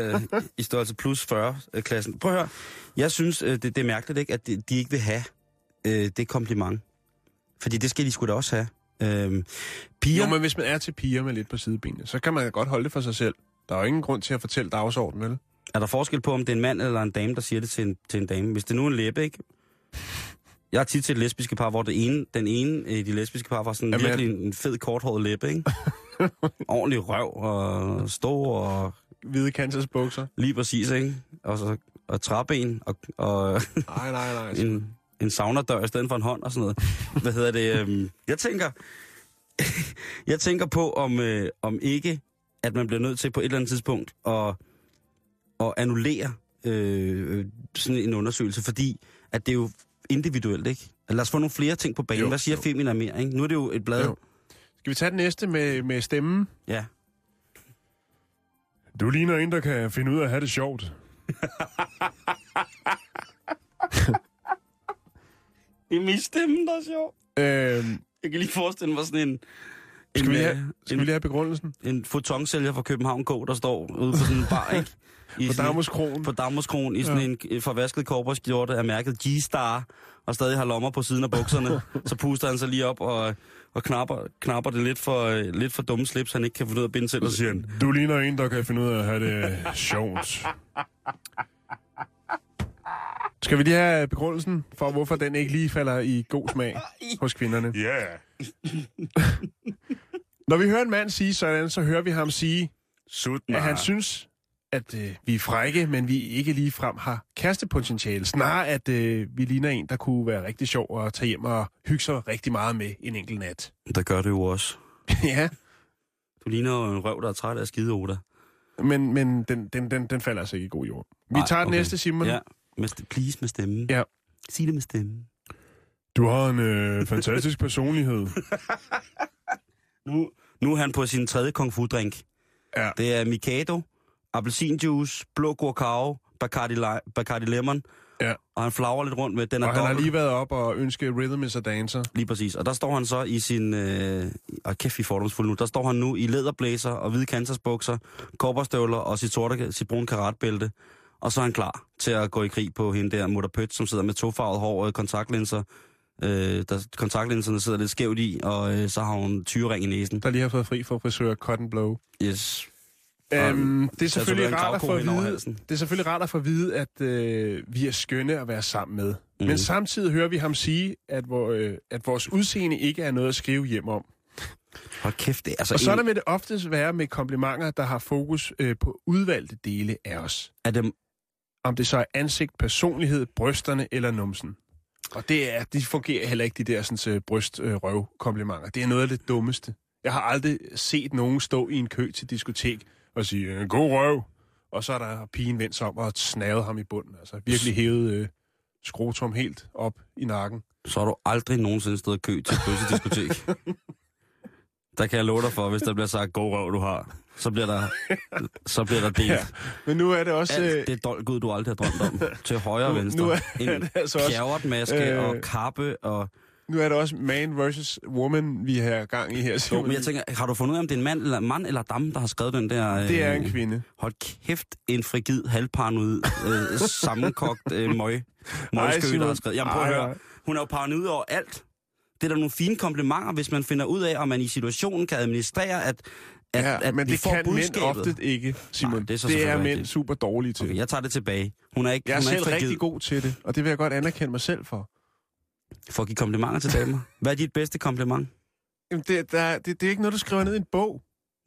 Speaker 4: øh, I størrelse plus 40-klassen. Prøv at høre. Jeg synes, øh, det, det er mærkeligt, ikke, at de, de ikke vil have øh, det kompliment. Fordi det skal de sgu da også have. Øh, piger...
Speaker 5: Jo, men hvis man er til piger med lidt på sidebenene, så kan man godt holde det for sig selv. Der er jo ingen grund til at fortælle dagsordenen, vel?
Speaker 4: Er der forskel på, om det er en mand eller en dame, der siger det til en, til en dame? Hvis det nu er en læbe, ikke? Jeg har tit til et lesbiske par, hvor det ene, den ene i de lesbiske par var sådan
Speaker 5: Jamen,
Speaker 4: virkelig en, en fed, korthåret læbe, ikke? Ordentlig røv og stor og
Speaker 5: Hvide Kansas bukser.
Speaker 4: lige præcis, ikke? Og, så, og træben og, og
Speaker 5: Nej, nej, nej.
Speaker 4: en, en saunadør i stedet for en hånd og sådan noget. Hvad hedder det? øhm, Jeg tænker, jeg tænker på, om, øh, om ikke, at man bliver nødt til på et eller andet tidspunkt at, at annullere øh, sådan en undersøgelse, fordi at det er jo individuelt, ikke? Lad os få nogle flere ting på banen.
Speaker 5: Jo,
Speaker 4: Hvad siger
Speaker 5: jo.
Speaker 4: Femina mere, ikke? Nu er det jo et blad.
Speaker 5: Jo. Skal vi tage den næste med, med stemmen?
Speaker 4: Ja.
Speaker 5: Du ligner en, der kan finde ud af at have det sjovt.
Speaker 4: Det er min stemme, der er sjov.
Speaker 5: Øhm,
Speaker 4: Jeg kan lige forestille mig sådan en...
Speaker 5: skal,
Speaker 4: en,
Speaker 5: vi
Speaker 4: øh,
Speaker 5: have, skal vi
Speaker 4: en,
Speaker 5: lige have begrundelsen?
Speaker 4: en fotonsælger fra København K, der står ude på sådan en bar, ikke? I
Speaker 5: På
Speaker 4: sådan en-
Speaker 5: Damerskroen.
Speaker 4: På Damerskroen i sådan ja. en forvasket korporskjorte af mærket G-Star, og stadig har lommer på siden af bukserne. så puster han sig lige op og, og knapper, knapper det lidt for, øh, lidt for dumme slips, han ikke kan finde ud af at binde selv, og siger han,
Speaker 5: Du ligner en, der kan finde ud af at have det sjovt. Skal vi lige have begrundelsen for, hvorfor den ikke lige falder i god smag hos kvinderne?
Speaker 10: Ja. Yeah.
Speaker 5: Når vi hører en mand sige sådan, så hører vi ham sige,
Speaker 10: Sut
Speaker 5: at han synes, at øh, vi er frække, men vi ikke lige frem har kærestepotentiale. Snarere, at øh, vi ligner en, der kunne være rigtig sjov at tage hjem og hygge sig rigtig meget med en enkelt nat.
Speaker 4: der gør det jo også.
Speaker 5: ja,
Speaker 4: Du ligner jo en røv, der er træt af skide Oda.
Speaker 5: men, men den, den, den, den falder altså ikke i god jord. Vi
Speaker 4: Nej,
Speaker 5: tager den
Speaker 4: okay.
Speaker 5: næste, Simon.
Speaker 4: Ja, med, please med stemmen.
Speaker 5: Ja.
Speaker 4: Sig det med stemmen.
Speaker 5: Du har en øh, fantastisk personlighed.
Speaker 4: Nu, nu er han på sin tredje kung fu drink.
Speaker 5: Ja.
Speaker 4: Det er Mikado, appelsinjuice, blå guacao, Bacardi, Bacardi Lemon.
Speaker 5: Ja.
Speaker 4: Og han flager lidt rundt med, den er
Speaker 5: Og han har
Speaker 4: dobbelt.
Speaker 5: lige været op og ønsket Rhythm is a Dancer.
Speaker 4: Lige præcis. Og der står han så i sin... Øh, og kæft, vi fordomsfulde nu. Der står han nu i læderblæser og hvide kantersbukser, kopperstøvler og sit, sorte, sit brune karatbælte. Og så er han klar til at gå i krig på hende der, Mutter Pøt, som sidder med tofarvet hår og kontaktlinser. Øh, der, kontaktlinserne sidder lidt skævt i, og øh, så har hun tyrering i næsen.
Speaker 5: Der lige har fået fri for frisør Cotton Blow.
Speaker 4: Yes.
Speaker 5: Øhm, det er selvfølgelig rart at få at vide, det er selvfølgelig rart at få at vide, at øh, vi er skønne at være sammen med. Mm. Men samtidig hører vi ham sige, at, vor, øh, at vores udseende ikke er noget at skrive hjem om.
Speaker 4: Hold kæft, det er altså...
Speaker 5: Og sådan
Speaker 4: en-
Speaker 5: vil det oftest være med komplimenter, der har fokus øh, på udvalgte dele af os.
Speaker 4: er det,
Speaker 5: Om det så er ansigt, personlighed, brysterne eller numsen. Og det er, de fungerer heller ikke, de der sådan, øh, bryst-røv-komplimenter. Det er noget af det dummeste. Jeg har aldrig set nogen stå i en kø til diskotek og sige, "Øh, god røv. Og så er der pigen vendt sig om og snavet ham i bunden. Altså virkelig hævet øh, skrotum helt op i nakken.
Speaker 4: så har du aldrig nogensinde stået i kø til et bøssediskotek. der kan jeg love dig for, hvis der bliver sagt, god røv, du har. Så bliver der, så bliver der delt.
Speaker 5: Ja. Men nu er det også...
Speaker 4: Alt
Speaker 5: Øh,
Speaker 4: det dolgud, du aldrig har drømt om. Til højre og venstre.
Speaker 5: nu er
Speaker 4: en
Speaker 5: det altså også, øh,
Speaker 4: og kappe. Og...
Speaker 5: nu er det også man versus woman, vi har gang i her.
Speaker 4: Jo,
Speaker 5: Simon.
Speaker 4: men jeg tænker, har du fundet ud af, om det er en mand eller, mand eller dame, der har skrevet den der... Øh,
Speaker 5: det er en kvinde.
Speaker 4: Hold kæft, en frigid, halvparanoid, øh, sammenkogt øh, møg. Møgskø, der har skrevet. Jamen prøv at høre. Hun er jo paranoid over alt. Det er da nogle fine komplimenter, hvis man finder ud af, om man i situationen kan administrere, at, at,
Speaker 5: Ja,
Speaker 4: at
Speaker 5: men
Speaker 4: vi
Speaker 5: det
Speaker 4: får
Speaker 5: kan mænd
Speaker 4: budskabet.
Speaker 5: ofte ikke, Simon.
Speaker 4: Nej, det er så
Speaker 5: det er mænd
Speaker 4: rigtigt.
Speaker 5: super dårlige til.
Speaker 4: Okay, jeg tager det tilbage. Hun er ikke,
Speaker 5: Jeg er
Speaker 4: hun er
Speaker 5: selv
Speaker 4: ikke
Speaker 5: rigtig god til det, og det vil jeg godt anerkende mig selv for.
Speaker 4: For at give komplimenter til damer. Hvad er dit bedste kompliment?
Speaker 5: Jamen, det, der, det, det er ikke noget, du skriver ned i en bog.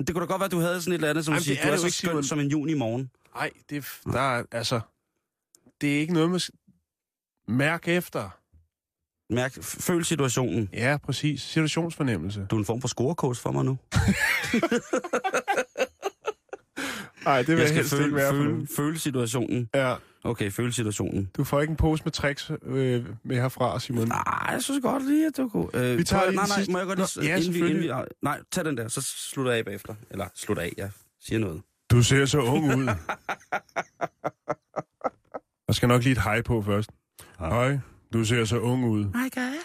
Speaker 4: Det kunne da godt være, at du havde sådan et eller andet, som
Speaker 5: Jamen,
Speaker 4: siger,
Speaker 5: er
Speaker 4: du er
Speaker 5: jo
Speaker 4: så
Speaker 5: ikke,
Speaker 4: skøn
Speaker 5: Simon.
Speaker 4: som en juni morgen.
Speaker 5: Nej, det, er der er, altså... Det er ikke noget med... s- Mærk efter.
Speaker 4: Mærk, føl situationen.
Speaker 5: Ja, præcis. Situationsfornemmelse.
Speaker 4: Du er en form for scorekurs for mig nu.
Speaker 5: Nej, det vil
Speaker 4: Jeg
Speaker 5: jeg,
Speaker 4: skal
Speaker 5: helst ikke
Speaker 4: føle,
Speaker 5: være for
Speaker 4: føle, føle situationen.
Speaker 5: Ja,
Speaker 4: Okay, føle situationen.
Speaker 5: du får ikke en pose med tricks øh, med herfra, Simon.
Speaker 4: Nej, jeg synes godt lige, at du kunne... Øh,
Speaker 5: Vi tager
Speaker 4: prøv- nej, nej,
Speaker 5: sidste.
Speaker 4: må jeg godt
Speaker 5: Nå,
Speaker 4: lige...
Speaker 5: ja,
Speaker 4: inden vi, inden vi, nej, tag den der, så slutter jeg af bagefter. Eller slutter af, jeg siger noget.
Speaker 5: Du ser så ung ud. Jeg skal nok lige et hej på først. Hej, du ser så ung ud.
Speaker 4: Hej, gør jeg.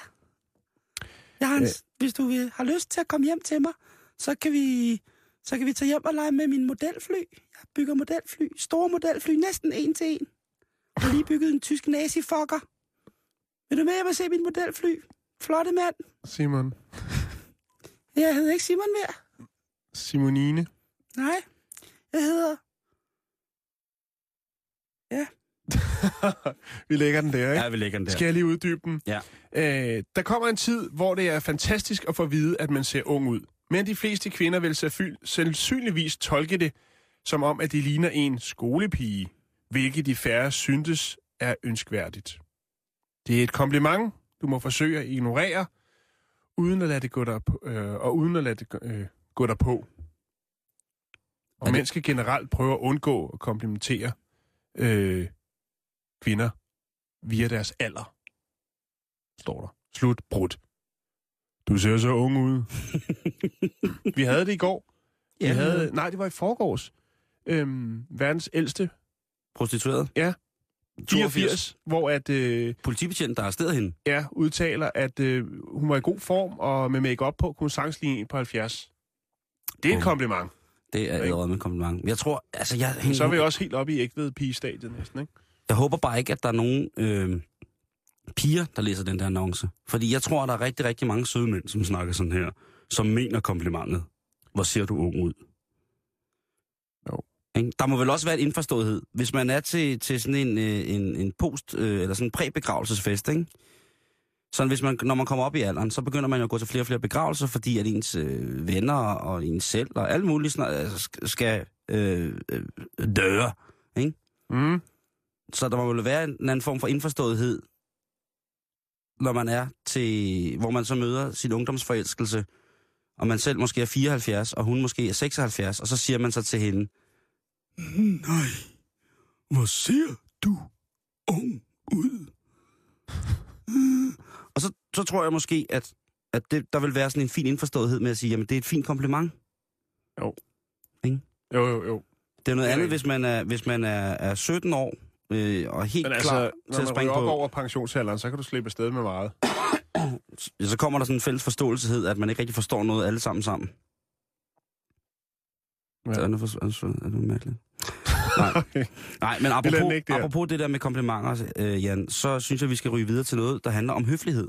Speaker 4: Jeg har en,
Speaker 5: Øh.
Speaker 4: hvis du vil, har lyst til at komme hjem til mig, så kan vi, så kan vi tage hjem og lege med min modelfly. Jeg bygger modelfly, store modelfly, næsten en til en. Jeg har lige bygget en tysk nazifokker. Vil du med hjem og se min modelfly? Flotte mand.
Speaker 5: Simon.
Speaker 4: Jeg hedder ikke Simon mere.
Speaker 5: Simonine.
Speaker 4: Nej, jeg hedder...
Speaker 5: Vi lægger den der, ikke?
Speaker 4: Ja, vi lægger den der.
Speaker 5: Skal jeg lige uddybe den?
Speaker 4: Ja.
Speaker 5: Øh, der kommer en tid, hvor det er fantastisk at få at vide, at man ser ung ud. Men de fleste kvinder vil sandsynligvis tolke det, som om, at de ligner en skolepige, hvilket de færre syntes er ønskværdigt. Det er et kompliment, du må forsøge at ignorere, uden at lade det gå der på, øh, og uden at lade det gå- øh, gå der på. Og
Speaker 4: det-
Speaker 5: skal generelt prøve at undgå at komplimentere øh, kvinder via deres alder. står der. Slut. Brudt. Du ser så ung ud. vi havde det i går. Vi
Speaker 4: Ja,
Speaker 5: havde, nej, det var i forgårs. Øhm, verdens ældste
Speaker 4: Prostitueret.
Speaker 5: Ja.
Speaker 4: 82.
Speaker 5: 84, hvor at, øh,
Speaker 4: Politibetjent, der arresterede hende.
Speaker 5: ja, udtaler, at øh, hun var i god form, og med make på kunne hun på 70. Det er et
Speaker 4: Oh.
Speaker 5: kompliment.
Speaker 4: Det er allerede med kompliment. Jeg tror, altså jeg,
Speaker 5: Men så er vi også helt oppe i ægved pigestadiet næsten, ikke?
Speaker 4: Jeg håber bare ikke, at der er nogen øh, piger, der læser den der annonce. Fordi jeg tror, at der er rigtig, rigtig mange søde mænd, som snakker sådan her, som mener komplimentet. Hvor ser du ung ud?
Speaker 5: Jo.
Speaker 4: Der må vel også være et indforståethed. Hvis man er til, til sådan en, øh, en, en post, øh, eller sådan en præbegravelsesfest, ikke? Så hvis man, når man kommer op i alderen, så begynder man jo at gå til flere og flere begravelser, fordi at ens øh, venner og ens selv og alt muligt øh, sk- skal øh, øh, døre. Ikke?
Speaker 5: Mm.
Speaker 4: Så der må vel være en anden form for indforståethed, når man er til, hvor man så møder sin ungdomsforelskelse, og man selv måske er 74, og hun måske er 76, og så siger man så til hende, Nej, hvor ser du ung ud? og så, så tror jeg måske, at, at det, der vil være sådan en fin indforståethed med at sige, jamen det er et fint kompliment.
Speaker 5: Jo, jo, jo.
Speaker 4: Det er noget
Speaker 5: Det er
Speaker 4: andet, hvis man er, hvis man er, er 17 år, øh, og helt
Speaker 5: Men
Speaker 4: klar
Speaker 5: altså,
Speaker 4: til
Speaker 5: når
Speaker 4: at
Speaker 5: man
Speaker 4: springe
Speaker 5: op
Speaker 4: på...
Speaker 5: over pensionsalderen, så kan du slippe afsted med meget.
Speaker 4: Så kommer der sådan en fælles forståelseshed, at man ikke rigtig forstår noget alle sammen sammen.
Speaker 5: Ja.
Speaker 4: Er, det for, er, det for, er det mærkeligt? Nej. Nej, men apropos,
Speaker 5: ikke der.
Speaker 4: apropos det der med komplimenter, øh, Jan, så synes jeg, vi skal ryge videre til noget, der handler om høflighed.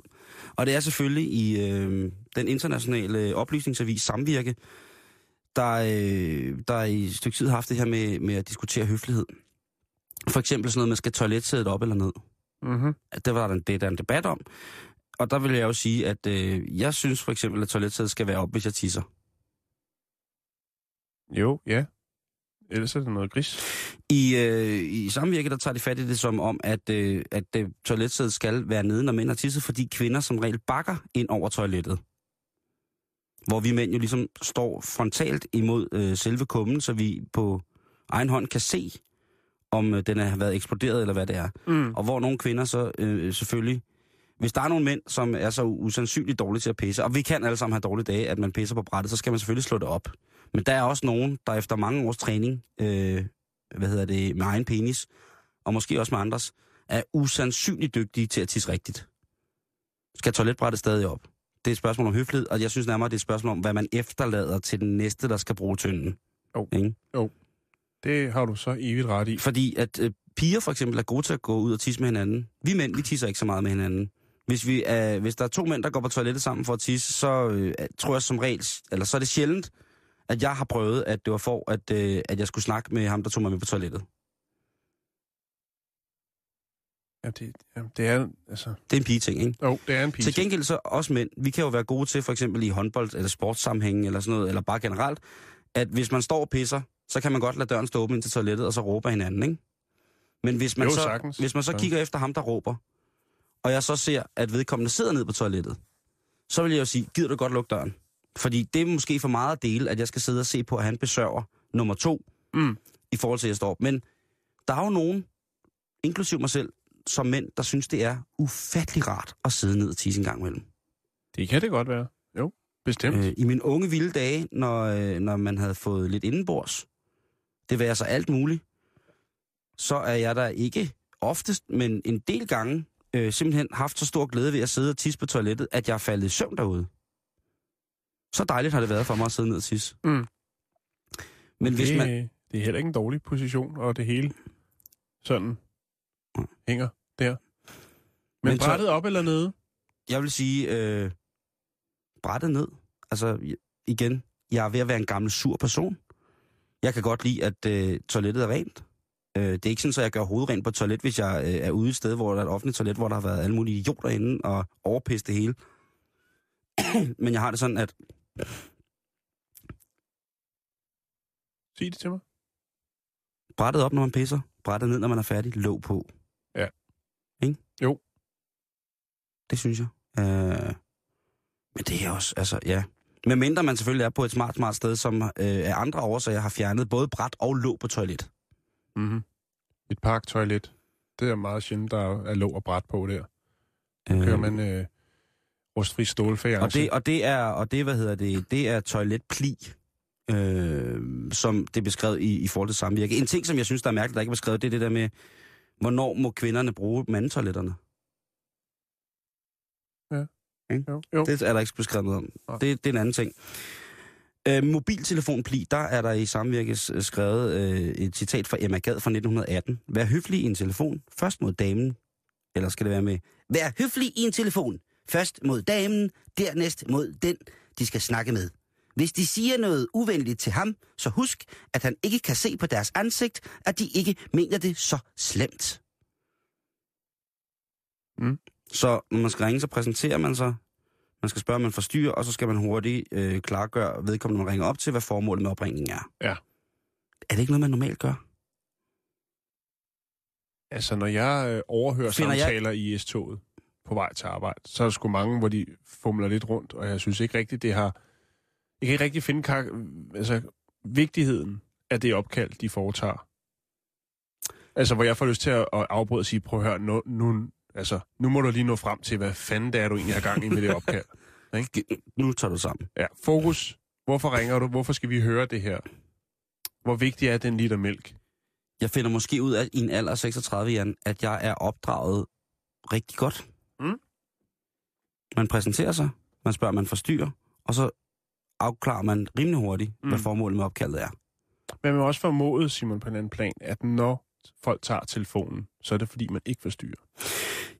Speaker 4: Og det er selvfølgelig i øh, den internationale oplysningsavis Samvirke, der, øh, der i et stykke tid har haft det her med, med at diskutere høflighed. For eksempel sådan noget med, skal toiletsædet op eller ned?
Speaker 5: Mm-hmm.
Speaker 4: at det var der en, det er der en debat om. Og der vil jeg jo sige, at øh, jeg synes for eksempel, at toiletsædet skal være op, hvis jeg tisser.
Speaker 5: Jo, ja. Ellers er det noget gris.
Speaker 4: I, øh, i samvirke, der tager de fat i det som om, at, øh, at øh, toiletsædet skal være nede, når mænd har tisset, fordi kvinder som regel bakker ind over toilettet. Hvor vi mænd jo ligesom står frontalt imod øh, selve kummen, så vi på egen hånd kan se, om øh, den har været eksploderet eller hvad det er.
Speaker 5: Mm.
Speaker 4: Og hvor nogle kvinder så øh, selvfølgelig... Hvis der er nogle mænd, som er så usandsynligt dårlige til at pisse, og vi kan alle sammen have dårlige dage, at man pisser på brættet, så skal man selvfølgelig slå det op. Men der er også nogen, der efter mange års træning, øh, hvad hedder det, med egen penis, og måske også med andres, er usandsynligt dygtige til at tisse rigtigt. Skal toiletbrættet stadig op? Det er et spørgsmål om høflighed, og jeg synes nærmere, det er et spørgsmål om, hvad man efterlader til den næste, der skal bruge tynden.
Speaker 5: Jo.
Speaker 4: Ikke?
Speaker 5: Det har du så evigt ret i.
Speaker 4: Fordi at øh, piger for eksempel er gode til at gå ud og tisse med hinanden. Vi mænd, vi tisser ikke så meget med hinanden. Hvis, vi er, hvis der er to mænd, der går på toilettet sammen for at tisse, så øh, tror jeg som regel, eller så er det sjældent, at jeg har prøvet, at det var for, at, øh, at jeg skulle snakke med ham, der tog mig med på toilettet.
Speaker 5: Ja, det, ja, det er, altså...
Speaker 4: Det er en pige-ting, ikke?
Speaker 5: Jo, det er en pige.
Speaker 4: Til gengæld så også mænd, vi kan jo være gode til for eksempel i håndbold eller sportssammenhæng eller sådan noget, eller bare generelt, at hvis man står og pisser, så kan man godt lade døren stå åben ind til toilettet, og så råber hinanden, ikke? Men hvis man
Speaker 5: Jo,
Speaker 4: så,
Speaker 5: sagtens.
Speaker 4: hvis man så kigger efter ham, der råber, og jeg så ser, at vedkommende sidder ned på toilettet, så vil jeg jo sige, gider du godt lukke døren? Fordi det er måske for meget at dele, at jeg skal sidde og se på, at han besørger nummer to,
Speaker 5: Mm.
Speaker 4: i forhold til, at jeg står op. Men der er jo nogen, inklusiv mig selv, som mænd, der synes, det er ufattelig rart at sidde ned og tisse en gang imellem.
Speaker 5: Det kan det godt være. Jo, bestemt.
Speaker 4: Øh, I mine unge vilde dage, når, øh, når man havde fået lidt indenbords, det var så alt muligt, så er jeg der ikke oftest, men en del gange, øh, simpelthen haft så stor glæde ved at sidde og tisse på toilettet, at jeg er faldet i søvn derude. Så dejligt har det været for mig at sidde ned og tisse.
Speaker 5: Mm.
Speaker 4: Men hvis
Speaker 5: det,
Speaker 4: man...
Speaker 5: det er heller ikke en dårlig position, og det hele sådan hænger der. Men,
Speaker 4: Men
Speaker 5: Men
Speaker 4: så-
Speaker 5: brættet op eller nede?
Speaker 4: Jeg vil sige, øh, brættet ned. Altså, igen, jeg er ved at være en gammel sur person. Jeg kan godt lide, at øh, toilettet er rent. Øh, det er ikke sådan, at jeg gør hovedet rent på et toilet, hvis jeg øh, er ude et sted, hvor der er et offentligt toilet, hvor der har været alle mulige idioter inde og overpisse det hele. Men jeg har det sådan, at
Speaker 5: Sig det til mig.
Speaker 4: brættet op, når man pisser, brættet ned, når man er færdig, låg på.
Speaker 5: Ja.
Speaker 4: Ikke?
Speaker 5: Jo.
Speaker 4: Det synes jeg. Øh, men det er også, altså, ja. Men mindre man selvfølgelig er på et smart, smart sted, som øh, af andre årsager har fjernet både bræt og låg på toilet.
Speaker 5: Mm-hmm. Et parktoilet. Det er meget sjældent, der er låg og bræt på der. Kører man øh, rustfri stålfærge.
Speaker 4: og det, og det er, og det, hvad hedder det, det er toiletpli, øh, som det er beskrevet i, i forhold til samvirke. En ting, som jeg synes, der er mærkeligt, der ikke er beskrevet, det er det der med, hvornår må kvinderne bruge mandetoiletterne? Ikke?
Speaker 5: Jo, jo.
Speaker 4: Det er der ikke beskrevet noget om. Det, det er en anden ting. Øh, mobiltelefonpli, der er der i samvirke s- skrevet øh, et citat fra Emma Gad fra 1918. Vær høflig i en telefon, først mod damen. Eller skal det være med, vær høflig i en telefon, først mod damen, dernæst mod den, de skal snakke med. Hvis de siger noget uvenligt til ham, så husk, at han ikke kan se på deres ansigt, at de ikke mener det så slemt.
Speaker 5: Mm.
Speaker 4: Så når man skal ringe, så præsenterer man sig. Man skal spørge, om man forstyrrer, og så skal man hurtigt øh, klargøre vedkommende, man ringer op til, hvad formålet med opringningen er.
Speaker 5: Ja.
Speaker 4: Er det ikke noget, man normalt gør?
Speaker 5: Altså, når jeg øh, overhører
Speaker 4: Finder jeg-
Speaker 5: samtaler i S-toget på vej til arbejde, så er der sgu mange, hvor de fumler lidt rundt, og jeg synes ikke rigtigt, det har... Jeg kan ikke rigtig finde kar- altså, vigtigheden af det opkald, de foretager. Altså, hvor jeg får lyst til at, at afbryde og sige, prøv at høre, nu, nu, altså, nu må du lige nå frem til, hvad fanden det er, du egentlig har gang i med det opkald.
Speaker 4: Nu tager du sammen.
Speaker 5: Ja, fokus. Hvorfor ringer du? Hvorfor skal vi høre det her? Hvor vigtig er den liter mælk?
Speaker 4: Jeg finder måske ud af i en alder af 36, Jan, at jeg er opdraget rigtig godt.
Speaker 5: Mm.
Speaker 4: Man præsenterer sig, man spørger, man forstyrrer, og så afklarer man rimelig hurtigt, mm. hvad formålet med opkaldet er.
Speaker 5: Men man må også formodet, Simon, på en anden plan, at når folk tager telefonen, så er det fordi, man ikke forstyrrer.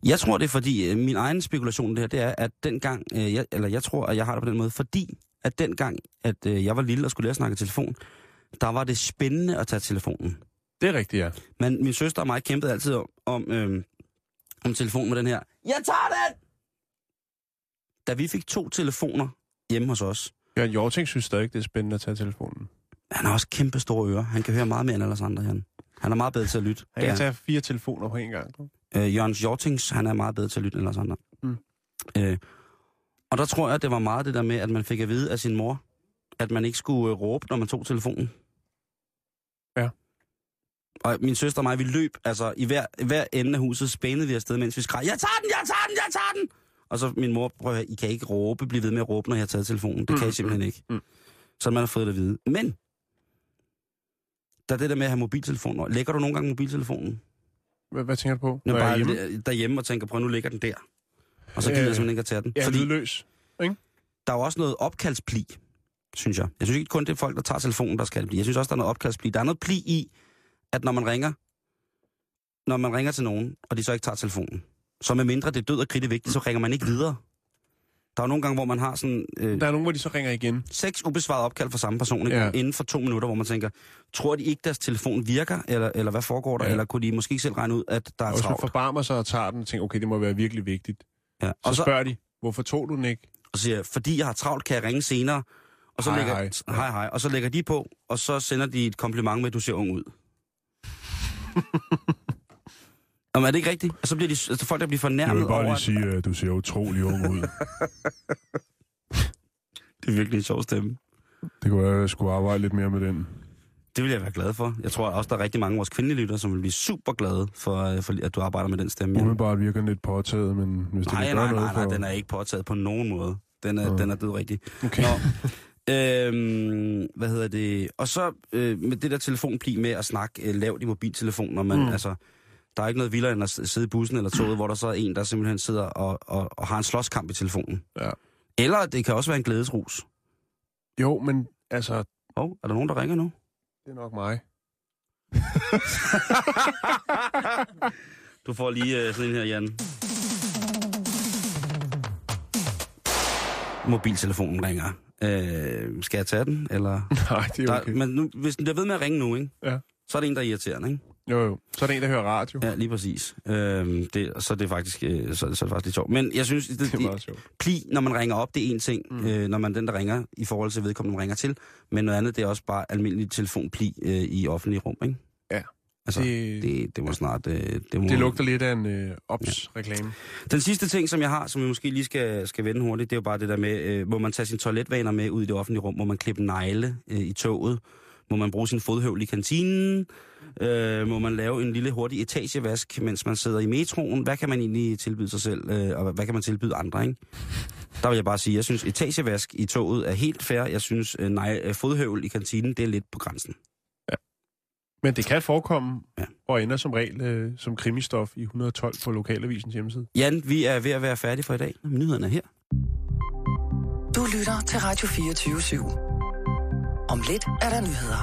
Speaker 4: Jeg tror, det er fordi, øh, min egen spekulation det her, det er, at dengang, øh, jeg, eller jeg tror, at jeg har det på den måde, fordi at dengang, at øh, jeg var lille og skulle lære at snakke telefon, der var det spændende at tage telefonen.
Speaker 5: Det er rigtigt, ja.
Speaker 4: Men min søster og mig kæmpede altid om, om, øh, om telefonen med den her. Jeg tager den! Da vi fik to telefoner hjemme hos os,
Speaker 5: Jørgen Jorting synes stadig, det er spændende at tage telefonen.
Speaker 4: han har også kæmpe store ører. Han kan høre meget mere end alle os andre, Jan. Han er meget bedre til at lytte.
Speaker 5: Han
Speaker 4: Det
Speaker 5: kan tage fire telefoner på en gang.
Speaker 4: Øh, Jørgens Jortings, han er meget bedre til at lytte end os andre.
Speaker 5: Mm.
Speaker 4: Øh, og der tror jeg, det var meget det der med, at man fik at vide af sin mor, at man ikke skulle øh, råbe, når man tog telefonen.
Speaker 5: Ja.
Speaker 4: Og min søster og mig, vi løb, altså i hver, hver ende af huset spænede vi afsted, mens vi skreg, jeg tager den, jeg tager den, jeg tager den! Og så min mor, prøv at høre, I kan ikke råbe, blive ved med at råbe, når jeg har taget telefonen. Det mm, kan I simpelthen ikke.
Speaker 5: mm.
Speaker 4: Så man har fået det at vide. Men, der er det der med at have mobiltelefoner. Lægger du nogle gange mobiltelefonen?
Speaker 5: Hvad, hvad tænker du på?
Speaker 4: Når
Speaker 5: er
Speaker 4: bare
Speaker 5: hjemme?
Speaker 4: hjemme? derhjemme og tænker, prøv nu ligger den der. Og så
Speaker 5: Øh,
Speaker 4: gider jeg simpelthen ikke at tage den.
Speaker 5: Ja,
Speaker 4: Fordi
Speaker 5: lydløs.
Speaker 4: der er jo også noget opkaldspli, synes jeg. Jeg synes ikke kun, det er folk, der tager telefonen, der skal det blive. Jeg synes også, der er noget opkaldspli. Der er noget pli i, at når man ringer, når man ringer til nogen, og de så ikke tager telefonen, så med mindre det er død og kridt vigtigt, så ringer man ikke videre. Der er nogle gange, hvor man har sådan øh,
Speaker 5: Der er nogen, hvor de så ringer igen.
Speaker 4: seks ubesvarede opkald fra samme person ikke?
Speaker 5: Ja.
Speaker 4: inden for to minutter, hvor man tænker, tror de ikke, deres telefon virker, eller, eller hvad foregår der,
Speaker 5: Ja.
Speaker 4: eller kunne de måske ikke selv regne ud, at der er
Speaker 5: Og hvis man
Speaker 4: travlt?
Speaker 5: forbarmer sig og tager den og tænker, okay, det må være virkelig vigtigt.
Speaker 4: Ja.
Speaker 5: Så,
Speaker 4: Og
Speaker 5: så
Speaker 4: så,
Speaker 5: spørger de, hvorfor tog du den ikke?
Speaker 4: og siger fordi jeg har travlt, kan jeg ringe senere. Og så
Speaker 5: Hej,
Speaker 4: lægger,
Speaker 5: hej.
Speaker 4: hej, hej. Og så lægger de på, og så sender de et kompliment med, at du ser ung ud. Jamen, er det ikke rigtigt? Og så bliver de, altså, folk, der bliver fornærmet over... at-
Speaker 5: sige, at du ser utrolig ung ud.
Speaker 4: Det er virkelig en sjov stemme.
Speaker 5: det kunne være, at jeg skulle arbejde lidt mere med den.
Speaker 4: Det vil jeg være glad for. Jeg tror også, der er rigtig mange af vores kvindelige lyttere, som vil blive super glade for, øh, for at du arbejder med den stemme.
Speaker 5: Umiddelbart virker den lidt påtaget, men hvis det
Speaker 4: Nej,
Speaker 5: kan
Speaker 4: nej,
Speaker 5: gøre
Speaker 4: nej,
Speaker 5: noget
Speaker 4: nej,
Speaker 5: for...
Speaker 4: den er ikke påtaget på nogen måde. Den er,
Speaker 5: Nå.
Speaker 4: den er død rigtig.
Speaker 5: Okay.
Speaker 4: Nå, øhm, hvad hedder det? Og så øh, med det der telefonpli med at snakke øh, lavt i mobiltelefonen, når man,
Speaker 5: mm.
Speaker 4: altså, der er ikke noget vildere end at sidde i bussen eller toget, hvor der så er en, der simpelthen sidder og, og, og har en slåskamp i telefonen.
Speaker 5: Ja.
Speaker 4: Eller det kan også være en glædesrus.
Speaker 5: Jo, men altså,
Speaker 4: Åh, oh, er der nogen, der ringer nu?
Speaker 5: det er nok mig.
Speaker 4: Du får lige øh, sådan en her, Jan. Mobiltelefonen ringer. Øh, skal jeg tage den, eller?
Speaker 5: Nej, det er okay.
Speaker 4: Der, men nu, hvis den bliver ved med at ringe nu, ikke?
Speaker 5: Ja.
Speaker 4: så er det en, der er irriterende, ikke?
Speaker 5: Jo, jo. Så er der en, der hører radio.
Speaker 4: Ja, lige præcis. Øhm, det, så er det faktisk øh, så, så er det faktisk lidt sjovt. Men jeg synes, det,
Speaker 5: Det er
Speaker 4: det,
Speaker 5: meget sjovt.
Speaker 4: pli, når man ringer op, det er en ting, Mm. øh, når man er den, der ringer, i forhold til vedkommende, man ringer til. Men noget andet, det er også bare almindelig telefonpli øh, i offentlige rum, ikke?
Speaker 5: Ja.
Speaker 4: Altså,
Speaker 5: Det, det,
Speaker 4: det, det må snart... Øh, det, må,
Speaker 5: det lugter lidt af en øh, ops-reklame.
Speaker 4: Den sidste ting, som jeg har, som vi måske lige skal, skal vende hurtigt, det er jo bare det der med, øh, må man tage sine toiletvaner med ud i det offentlige rum, må man klippe negle øh, i toget, Må man bruge sin fodhøvl i kantinen? Øh, må man lave en lille hurtig etagevask, mens man sidder i metroen? Hvad kan man egentlig tilbyde sig selv, øh, og hvad kan man tilbyde andre, ikke? Der vil jeg bare sige, jeg synes, etagevask i toget er helt fair. Jeg synes, øh, nej, øh, fodhøvl i kantinen, det er lidt på grænsen.
Speaker 5: Men det kan forekomme,
Speaker 4: Ja.
Speaker 5: ja. og ender som regel øh, som krimistof i 112 på Lokalavisens hjemmeside.
Speaker 4: Jan, vi er ved at være færdige for i dag. Nyhederne er her.
Speaker 3: Du lytter til Radio 24 /7. Om lidt er der nyheder.